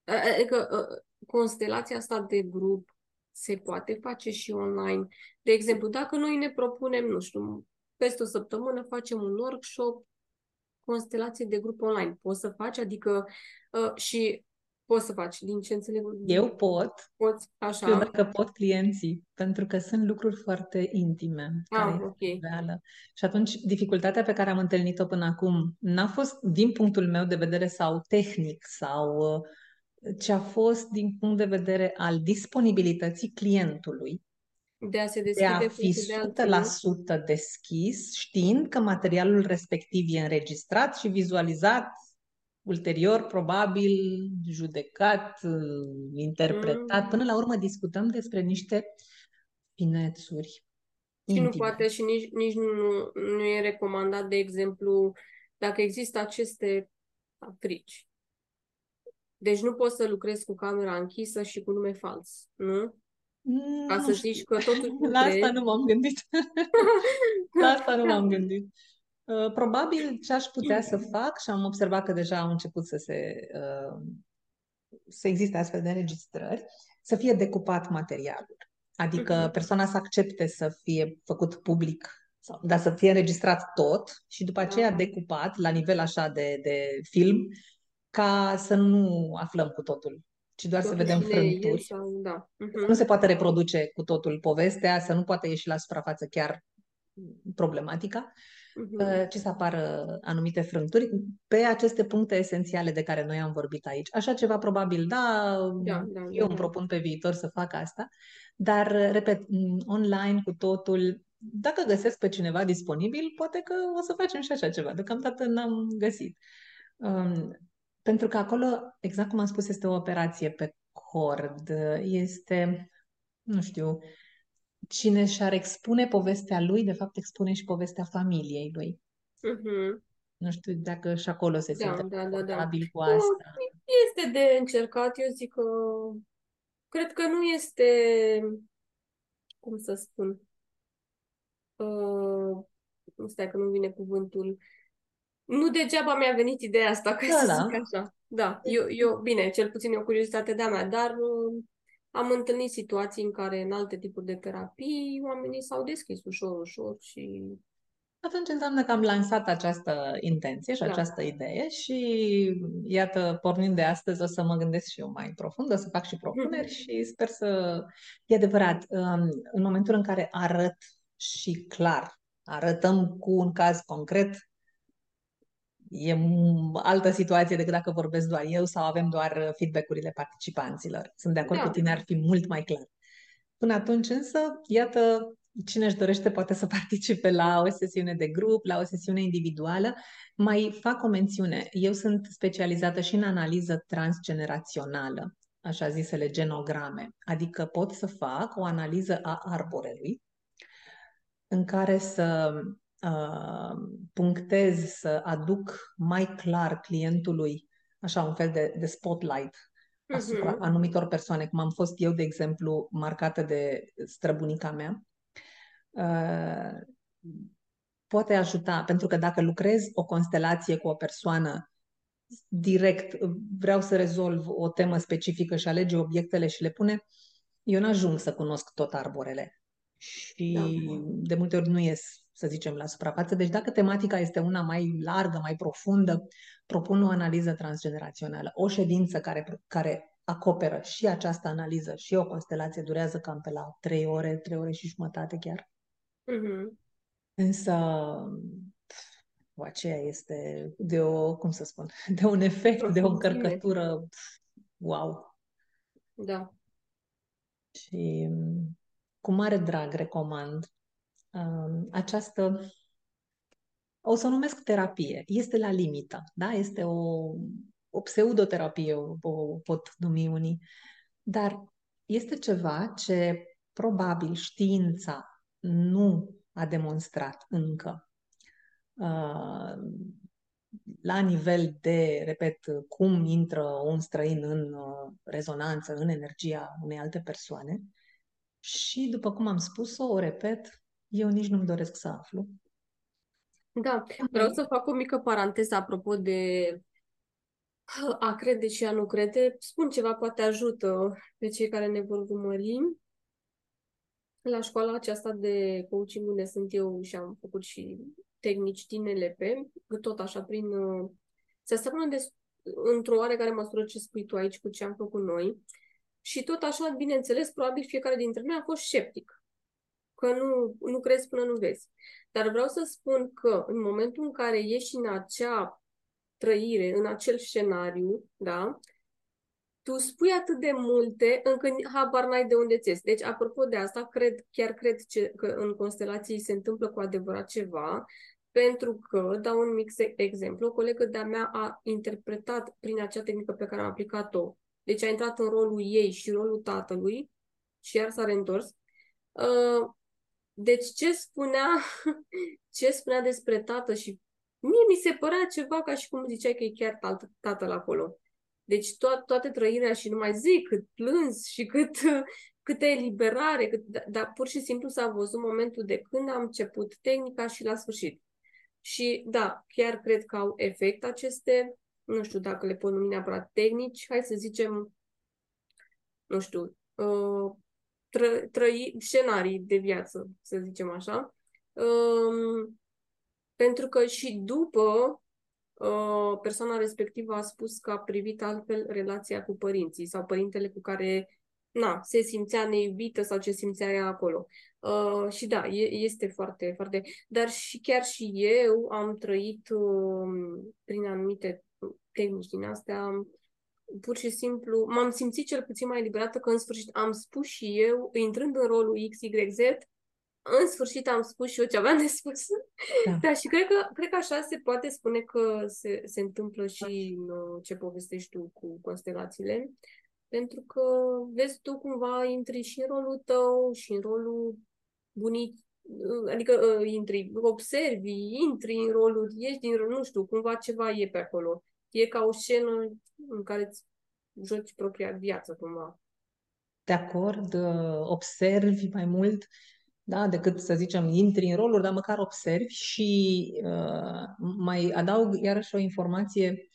[SPEAKER 2] adică uh, constelația asta de grup se poate face și online. De exemplu, dacă noi ne propunem, nu știu, peste o săptămână facem un workshop, constelație de grup online. Poți să faci, adică uh, și poți să faci, din ce înțeleg.
[SPEAKER 3] Eu pot.
[SPEAKER 2] Poți, așa.
[SPEAKER 3] Eu dacă pot clienții, pentru că sunt lucruri foarte intime.
[SPEAKER 2] Ah,
[SPEAKER 3] care
[SPEAKER 2] ok.
[SPEAKER 3] Reală. Și atunci, dificultatea pe care am întâlnit-o până acum n-a fost din punctul meu de vedere sau tehnic sau uh, ce a fost din punct de vedere al disponibilității clientului
[SPEAKER 2] De a se
[SPEAKER 3] de
[SPEAKER 2] deschide
[SPEAKER 3] a
[SPEAKER 2] față
[SPEAKER 3] fi
[SPEAKER 2] de alții,
[SPEAKER 3] 100% deschis, știind că materialul respectiv e înregistrat și vizualizat ulterior, probabil, judecat, interpretat.
[SPEAKER 2] Mm.
[SPEAKER 3] Până la urmă discutăm despre niște finețuri
[SPEAKER 2] Și nu
[SPEAKER 3] intime.
[SPEAKER 2] poate și nici, nici nu, nu e recomandat, de exemplu, dacă există aceste frici. Deci nu poți să lucrezi cu camera închisă și cu nume fals, nu?
[SPEAKER 3] Mm,
[SPEAKER 2] Ca
[SPEAKER 3] nu
[SPEAKER 2] să
[SPEAKER 3] știu.
[SPEAKER 2] zici că totul
[SPEAKER 3] La asta
[SPEAKER 2] crezi.
[SPEAKER 3] nu m-am gândit. La asta nu m-am gândit. Uh, Probabil ce aș putea să fac și am observat că deja au început să se uh, să existe astfel de înregistrări, să fie decupat materialul. Adică
[SPEAKER 2] Mhm.
[SPEAKER 3] persoana să accepte să fie făcut public, sau, dar să fie înregistrat tot și după aceea
[SPEAKER 2] Da.
[SPEAKER 3] decupat la nivel așa de, de film, ca să nu aflăm cu totul, ci doar să
[SPEAKER 2] Totul
[SPEAKER 3] vedem
[SPEAKER 2] cine e
[SPEAKER 3] frânturi.
[SPEAKER 2] sau, da.
[SPEAKER 3] Să
[SPEAKER 2] Mhm.
[SPEAKER 3] nu se poate reproduce cu totul povestea, să nu poate ieși la suprafață chiar problematica,
[SPEAKER 2] Mhm.
[SPEAKER 3] uh, ci să apară anumite frânturi pe aceste puncte esențiale de care noi am vorbit aici. Așa ceva probabil, da,
[SPEAKER 2] Da, da,
[SPEAKER 3] eu
[SPEAKER 2] da,
[SPEAKER 3] îmi
[SPEAKER 2] da.
[SPEAKER 3] propun pe viitor să fac asta, dar, repet, m, online cu totul, dacă găsesc pe cineva disponibil, poate că o să facem și așa ceva. Deocamdată n-am găsit. Um, pentru că acolo, exact cum am spus, este o operație pe cord. Este, nu știu, cine și-ar expune povestea lui, de fapt expune și povestea familiei lui.
[SPEAKER 2] Mhm.
[SPEAKER 3] Nu știu dacă și acolo se
[SPEAKER 2] Da,
[SPEAKER 3] simte
[SPEAKER 2] da, da, da.
[SPEAKER 3] confortabil cu
[SPEAKER 2] Da,
[SPEAKER 3] asta.
[SPEAKER 2] Este de încercat, eu zic că cred că nu este, cum să spun, uh, stai că nu vine cuvântul, nu degeaba mi-a venit ideea asta, ca
[SPEAKER 3] Da,
[SPEAKER 2] să
[SPEAKER 3] da.
[SPEAKER 2] zic așa. Da, eu, eu, bine, cel puțin e o curiozitate de-a mea, dar uh, am întâlnit situații în care în alte tipuri de terapii oamenii s-au deschis ușor, ușor și
[SPEAKER 3] Atunci înseamnă că am lansat această intenție și
[SPEAKER 2] Da.
[SPEAKER 3] această idee și iată, pornind de astăzi, o să mă gândesc și eu mai profund, o să fac și propuneri și sper să... E adevărat, um, în momentul în care arăt și clar, arătăm cu un caz concret, e m- altă situație decât dacă vorbesc doar eu sau avem doar feedback-urile participanților. Sunt de acord
[SPEAKER 2] Da.
[SPEAKER 3] cu tine, ar fi mult mai clar. Până atunci însă, iată, cine își dorește poate să participe la o sesiune de grup, la o sesiune individuală. Mai fac o mențiune. Eu sunt specializată și în analiză transgenerațională, așa zisele genograme. Adică pot să fac o analiză a arborelui în care să uh, punctez, să aduc mai clar clientului așa un fel de, de spotlight asupra
[SPEAKER 2] Mhm.
[SPEAKER 3] anumitor persoane, cum am fost eu, de exemplu, marcată de străbunica mea, uh, poate ajuta, pentru că dacă lucrez o constelație cu o persoană direct, vreau să rezolv o temă specifică și alege obiectele și le pune, eu n-ajung să cunosc tot arborele. Și
[SPEAKER 2] Da.
[SPEAKER 3] de multe ori nu ies, să zicem, la suprafață. Deci dacă tematica este una mai largă, mai profundă, propun o analiză transgenerațională. O ședință care, care acoperă și această analiză și o constelație durează cam pe la trei ore, trei ore și jumătate chiar.
[SPEAKER 2] Mhm.
[SPEAKER 3] Însă pf, aceea este de o, cum să spun, de un efect, de o
[SPEAKER 2] Profunzime.
[SPEAKER 3] încărcătură, pf, wow.
[SPEAKER 2] Da.
[SPEAKER 3] Și mm, cu mare drag recomand um, această, o să o numesc terapie, este la limită, da? Este o, o pseudoterapie, o, o pot numi unii, dar este ceva ce probabil știința nu a demonstrat încă. Uh, la nivel de, repet, cum intră un străin în uh, rezonanță, în energia unei alte persoane. Și, după cum am spus-o, o repet, eu nici nu-mi doresc să aflu.
[SPEAKER 2] Da, vreau să fac o mică paranteză apropo de a crede și a nu crede. Spun ceva, poate ajută pe cei care ne vor urmări. La școala aceasta de coaching unde sunt eu și am făcut și tehnici din NLP, tot așa prin... Uh, se aseamănă de, într-o oarecare măsură ce spui tu aici cu ce am făcut noi. Și tot așa, bineînțeles, probabil fiecare dintre noi a fost sceptic. Că nu, nu crezi până nu vezi. Dar vreau să spun că în momentul în care ești în acea trăire, în acel scenariu, da, tu spui atât de multe încât habar n-ai de unde ți Deci, apropo de asta, cred, chiar cred ce, că în constelații se întâmplă cu adevărat ceva, pentru că, dau un mic exemplu, o colegă de-a mea a interpretat prin acea tehnică pe care am aplicat-o. Deci a intrat în rolul ei și rolul tatălui și iar s-a reîntors. Uh, deci ce spunea, ce spunea despre tată și mie mi se părea ceva ca și cum ziceai că e chiar tatăl acolo. Deci to- toată trăirea și nu mai zic cât plâns și cât, câtă eliberare, cât, dar da, pur și simplu s-a văzut momentul de când am început tehnica și la sfârșit. Și da, chiar cred că au efect aceste, nu știu dacă le pot numi neapărat tehnici, hai să zicem, nu știu, uh, tră, trăi, scenarii de viață, să zicem așa. Um, pentru că și după uh, persoana respectivă a spus că a privit altfel relația cu părinții sau părintele cu care na, se simțea neiubită sau ce simțea ea acolo. Uh, și da, e, este foarte, foarte... Dar și chiar și eu am trăit uh, prin anumite tehnici din astea, pur și simplu, m-am simțit cel puțin mai liberată că în sfârșit am spus și eu, intrând în rolul XYZ, în sfârșit am spus și eu ce aveam de spus. Da, da și cred că, cred că așa se poate spune că se, se întâmplă și în uh, ce povestești tu cu constelațiile. Pentru că, vezi, tu cumva intri și în rolul tău și în rolul bunic, uh, adică uh, intri, observi, intri în rolul, ești din, nu știu, cumva ceva e pe acolo. E ca o scenă în care îți joci propria viață, cumva.
[SPEAKER 3] De acord, observi mai mult da, decât să zicem intri în roluri, dar măcar observi și uh, mai adaug iarăși o informație.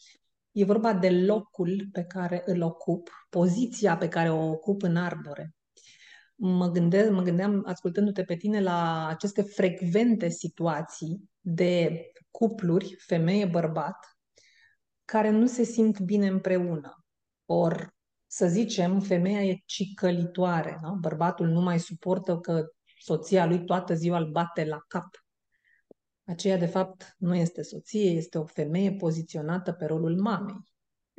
[SPEAKER 3] E vorba de locul pe care îl ocup, poziția pe care o ocup în arbore. Mă, gândeam, mă gândeam, ascultându-te pe tine, la aceste frecvente situații de cupluri, femeie-bărbat, care nu se simt bine împreună. Or, să zicem, femeia e cicălitoare, da? bărbatul nu mai suportă că soția lui toată ziua îl bate la cap. Aceea, de fapt, nu este soție, este o femeie poziționată pe rolul mamei.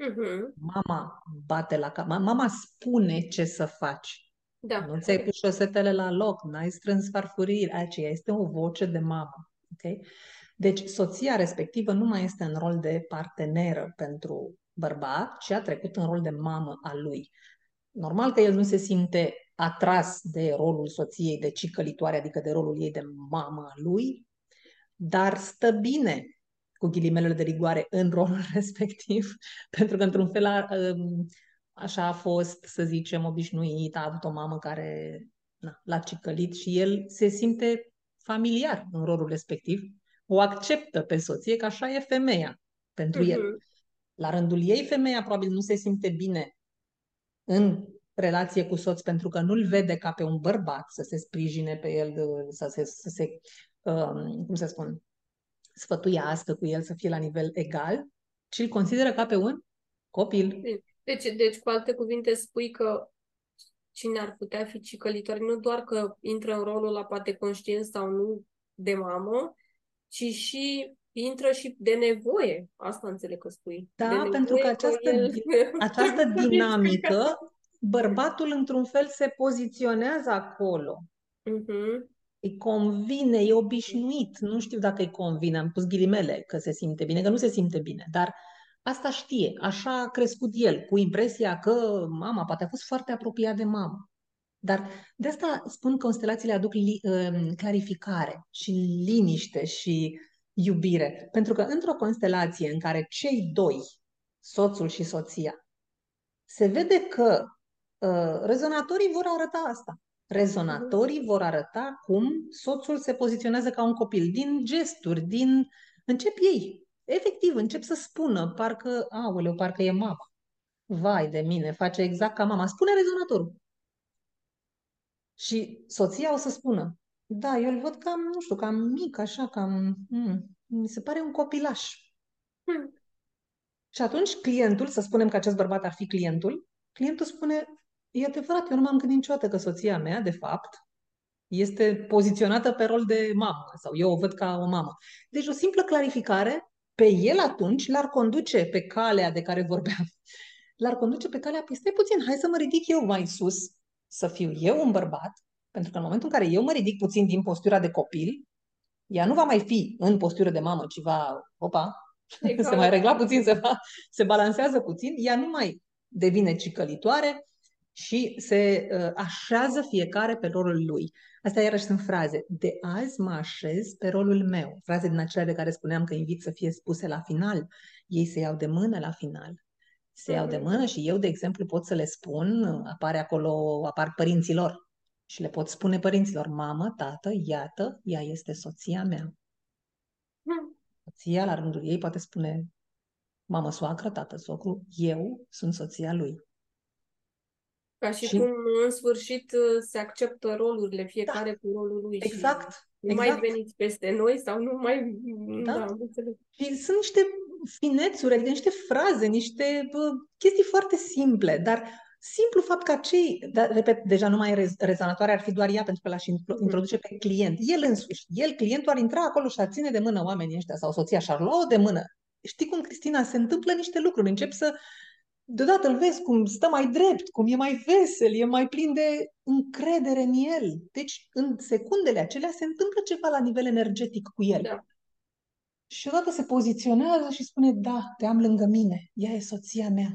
[SPEAKER 3] Uh-huh. Mama bate la cap. Mama spune ce să faci. Da. Nu ți-ai pus șosetele la loc, n-ai strâns farfurii. Aceea este o voce de mamă. Okay? Deci, soția respectivă nu mai este în rol de parteneră pentru bărbat, ci a trecut în rol de mamă a lui. Normal că el nu se simte atras de rolul soției de cicălitoare, adică de rolul ei de mamă a lui, dar stă bine cu ghilimelele de rigoare în rolul respectiv, pentru că într-un fel a, um, așa a fost, să zicem, obișnuit, a avut o mamă care na, l-a cicălit și el se simte familiar în rolul respectiv, o acceptă pe soție că așa e femeia pentru uh-huh. el. Mhm. La rândul ei, femeia probabil nu se simte bine în relație cu soț pentru că nu-l vede ca pe un bărbat să se sprijine pe el, să se, să se um, cum să spun, sfătuiască cu el să fie la nivel egal, ci îl consideră ca pe un copil.
[SPEAKER 2] Deci, deci cu alte cuvinte, spui că cine ar putea fi cicălitor, nu doar că intră în rolul la poate conștient sau nu de mamă, ci și intră și de nevoie. Asta înțeleg că spui.
[SPEAKER 3] Da, pentru că această, el... această dinamică bărbatul într-un fel se poziționează acolo. Uh-huh. Îi convine, e obișnuit. Nu știu dacă îi convine, am pus ghilimele că se simte bine, că nu se simte bine, dar asta știe. Așa a crescut el, cu impresia că mama poate a fost foarte apropiat de mamă. Dar de asta spun că constelațiile aduc li, uh, clarificare și liniște și iubire. Pentru că într-o constelație în care cei doi, soțul și soția, se vede că uh, rezonatorii vor arăta asta. Rezonatorii vor arăta cum soțul se poziționează ca un copil, din gesturi, din... Încep ei. Efectiv, încep să spună, parcă, aoleu, parcă e mama. Vai de mine, face exact ca mama. Spune rezonatorul. Și soția o să spună, da, eu îl văd cam, nu știu, cam mic, așa, cam... Hmm, mi se pare un copilaș. Hmm. Și atunci clientul, să spunem că acest bărbat ar fi clientul, clientul spune, e adevărat, eu nu m-am gândit niciodată că soția mea, de fapt, este poziționată pe rol de mamă sau eu o văd ca o mamă. Deci o simplă clarificare pe el atunci l-ar conduce pe calea de care vorbeam. L-ar conduce pe calea, păi stai puțin, hai să mă ridic eu mai sus, să fiu eu un bărbat, pentru că în momentul în care eu mă ridic puțin din postura de copil, ea nu va mai fi în postură de mamă, ci va, opa, se mai regla puțin, se, va, se balansează puțin, ea nu mai devine cicălitoare și se uh, așează fiecare pe rolul lui. Asta iarăși sunt fraze. De azi mă așez pe rolul meu. Fraze din acelea de care spuneam că invit să fie spuse la final. Ei se iau de mână la final. Se iau de mhm. mână și eu, de exemplu, pot să le spun, apare acolo, apar părinților. Și le pot spune părinților, mamă, tată, iată, ea este soția mea. Hmm. Soția, la rândul ei, poate spune, mamă, soacră, tată, socru, eu sunt soția lui.
[SPEAKER 2] Ca și, și cum în sfârșit se acceptă rolurile, fiecare da. cu rolul lui.
[SPEAKER 3] Exact. Și
[SPEAKER 2] nu
[SPEAKER 3] exact.
[SPEAKER 2] mai veniți peste noi sau nu mai...
[SPEAKER 3] Da. da și sunt niște finețuri, adică niște fraze, niște bă, chestii foarte simple, dar simplu fapt că cei, da, repet, deja nu mai e rezonatoare, ar fi doar ea pentru că l-aș mm. introduce pe client. El însuși, el, clientul, ar intra acolo și ar ține de mână oamenii ăștia sau soția și ar lua de mână. Știi cum, Cristina, se întâmplă niște lucruri, încep să deodată îl vezi cum stă mai drept, cum e mai vesel, e mai plin de încredere în el. Deci, în secundele acelea se întâmplă ceva la nivel energetic cu el. Da. Și odată se poziționează și spune, da, te am lângă mine, ea e soția mea.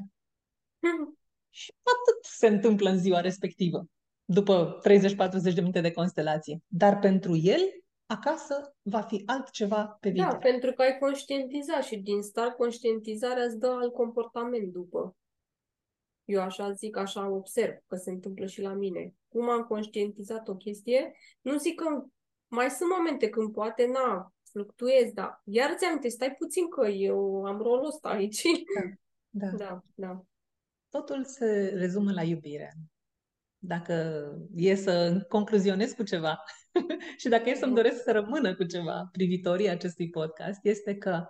[SPEAKER 3] Mm. Și atât se întâmplă în ziua respectivă, după 30-40 de minute de constelație. Dar pentru el, acasă, va fi altceva pe da, viitor.
[SPEAKER 2] Da, pentru că ai conștientizat și din start conștientizarea îți dă alt comportament după. Eu așa zic, așa observ că se întâmplă și la mine. Cum am conștientizat o chestie, nu zic că mai sunt momente când poate, na, fluctuez, dar iar ți aminte, stai puțin că eu am rolul ăsta aici.
[SPEAKER 3] Da, da.
[SPEAKER 2] da, da.
[SPEAKER 3] Totul se rezumă la iubire. Dacă e să concluzionez cu ceva și dacă e să-mi doresc să rămână cu ceva privitorii acestui podcast, este că,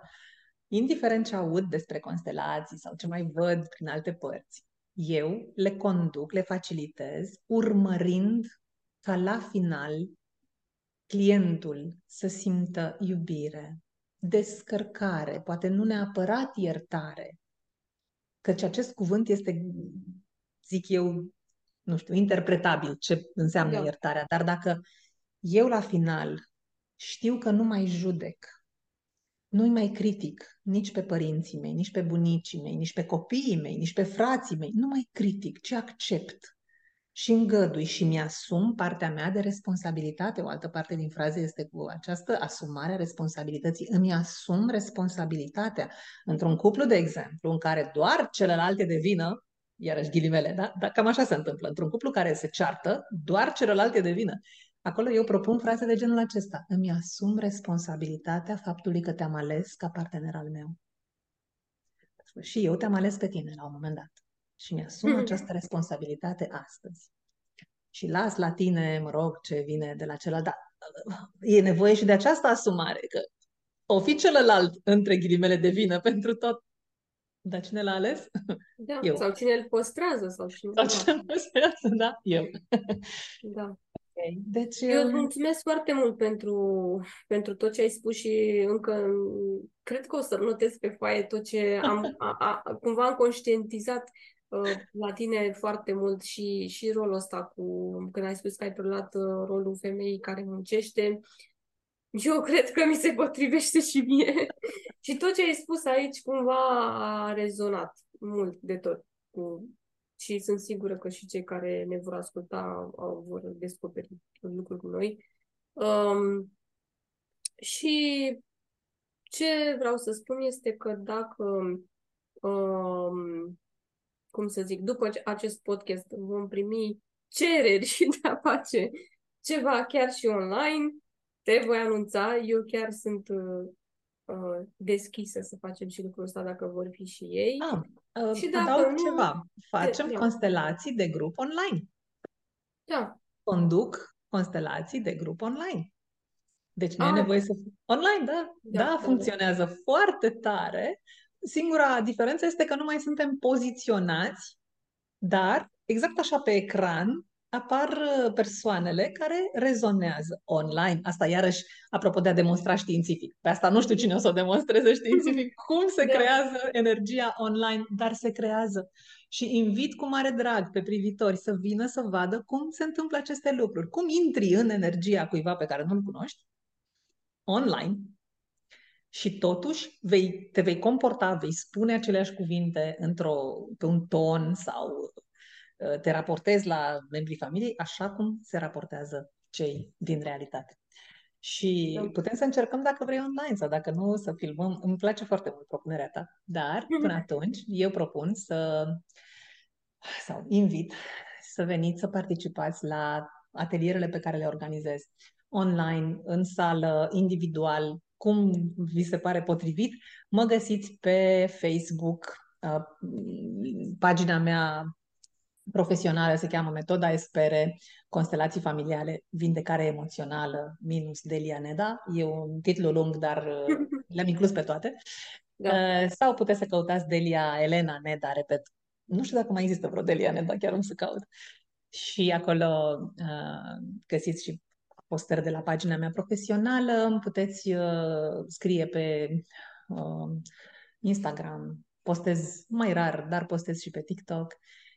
[SPEAKER 3] indiferent ce aud despre constelații sau ce mai văd prin alte părți, eu le conduc, le facilitez, urmărind ca la final clientul să simtă iubire, descărcare, poate nu neapărat iertare, căci acest cuvânt este, zic eu, nu știu, interpretabil ce înseamnă da. iertarea, dar dacă eu la final știu că nu mai judec, nu-i mai critic nici pe părinții mei, nici pe bunicii mei, nici pe copiii mei, nici pe frații mei, nu mai critic, ci accept și îngădui și mi-asum partea mea de responsabilitate. O altă parte din frază este cu această asumare a responsabilității. Îmi asum responsabilitatea. Într-un cuplu, de exemplu, în care doar celălalt e de vină, iarăși ghilimele, da? Dar cam așa se întâmplă. Într-un cuplu care se ceartă, doar celălalt e de vină. Acolo eu propun fraze de genul acesta. Îmi asum responsabilitatea faptului că te-am ales ca partener al meu. Și eu te-am ales pe tine la un moment dat și mi-asum mm. această responsabilitate astăzi. Și las la tine, mă rog, ce vine de la celălalt, dar e nevoie și de această asumare, că o fi celălalt, între ghilimele, de vină pentru tot. Dar cine l-a ales?
[SPEAKER 2] Da, eu. sau cine îl păstrează. Sau cine,
[SPEAKER 3] sau cine îl păstrează, da, eu.
[SPEAKER 2] Da. Okay. Deci, eu îți um, mulțumesc foarte mult pentru, pentru tot ce ai spus și încă cred că o să notez pe foaie tot ce am a, a, cumva am conștientizat Uh, la tine foarte mult și, și rolul ăsta cu, când ai spus că ai preluat uh, rolul femeii care muncește, eu cred că mi se potrivește și mie. și tot ce ai spus aici cumva a rezonat mult de tot. Cu... Și sunt sigură că și cei care ne vor asculta au, vor descoperi lucruri cu noi. Um, și Ce vreau să spun este că dacă, um, cum să zic, după acest podcast vom primi cereri de a face ceva chiar și online, te voi anunța. Eu chiar sunt uh, uh, deschisă să facem și lucrul ăsta dacă vor fi și ei.
[SPEAKER 3] Ah, uh, și dacă nu, ceva. Facem
[SPEAKER 2] de,
[SPEAKER 3] constelații de grup online.
[SPEAKER 2] Da.
[SPEAKER 3] Conduc constelații de grup online. Deci nu e ah. nevoie să... Online, da, da, da, funcționează foarte tare. Singura diferență este că nu mai suntem poziționați, dar exact așa pe ecran apar uh, persoanele care rezonează online. Asta iarăși, apropo de a demonstra științific. Pe asta nu știu cine o să o demonstreze științific, cum se da. creează energia online, dar se creează. Și invit cu mare drag pe privitori să vină să vadă cum se întâmplă aceste lucruri. Cum intri în energia cuiva pe care nu-l cunoști, online, și totuși vei, te vei comporta, vei spune aceleași cuvinte într-o, pe un ton sau Uh, te raportezi la membrii familiei așa cum se raportează cei din realitate. Și da. putem să încercăm dacă vrei online sau dacă nu să filmăm. Îmi place foarte mult propunerea ta, dar până atunci eu propun să sau invit să veniți să participați la atelierele pe care le organizez online, în sală, individual, cum vi se pare potrivit. Mă găsiți pe Facebook, uh, pagina mea profesională se cheamă Metoda Espere, Constelații Familiale, Vindecare Emoțională, minus Delia Neda. E un titlu lung, dar uh, le-am inclus pe toate. Da. Uh, sau puteți să căutați Delia Elena Neda, repet. Nu știu dacă mai există vreo Delia Neda, chiar nu să caut. Și acolo uh, găsiți și postări de la pagina mea profesională, puteți uh, scrie pe uh, Instagram, postez mai rar, dar postez și pe TikTok.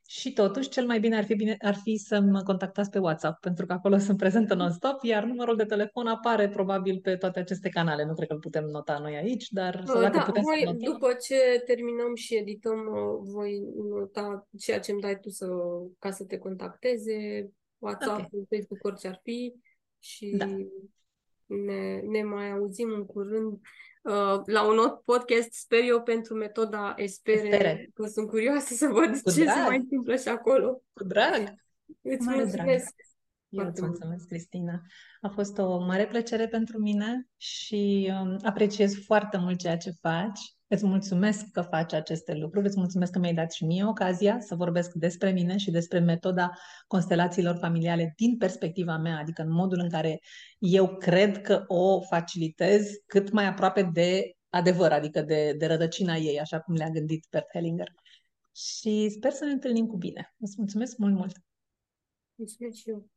[SPEAKER 3] Și totuși, cel mai bine ar fi, bine, ar fi să mă contactați pe WhatsApp, pentru că acolo sunt prezentă non-stop, iar numărul de telefon apare probabil pe toate aceste canale. Nu cred că îl putem nota noi aici, dar sau dacă
[SPEAKER 2] da,
[SPEAKER 3] putem
[SPEAKER 2] voi,
[SPEAKER 3] să notăm.
[SPEAKER 2] după ce terminăm și edităm, voi nota ceea ce îmi dai tu să, ca să te contacteze, WhatsApp, okay. Facebook, orice ar fi și da. ne, ne mai auzim în curând Uh, la un alt podcast, sper eu, pentru metoda Espere, Espere. că sunt curioasă să văd Cu ce drag. se mai întâmplă și acolo.
[SPEAKER 3] Cu drag!
[SPEAKER 2] Îți mare mulțumesc!
[SPEAKER 3] Drag. Eu îți mulțumesc, Cristina. A fost o mare plăcere pentru mine și um, apreciez foarte mult ceea ce faci. Îți mulțumesc că faci aceste lucruri, îți mulțumesc că mi-ai dat și mie ocazia să vorbesc despre mine și despre metoda constelațiilor familiale din perspectiva mea, adică în modul în care eu cred că o facilitez cât mai aproape de adevăr, adică de, de rădăcina ei, așa cum le-a gândit Bert Hellinger. Și sper să ne întâlnim cu bine. Îți mulțumesc mult, mult!
[SPEAKER 2] Mulțumesc și eu!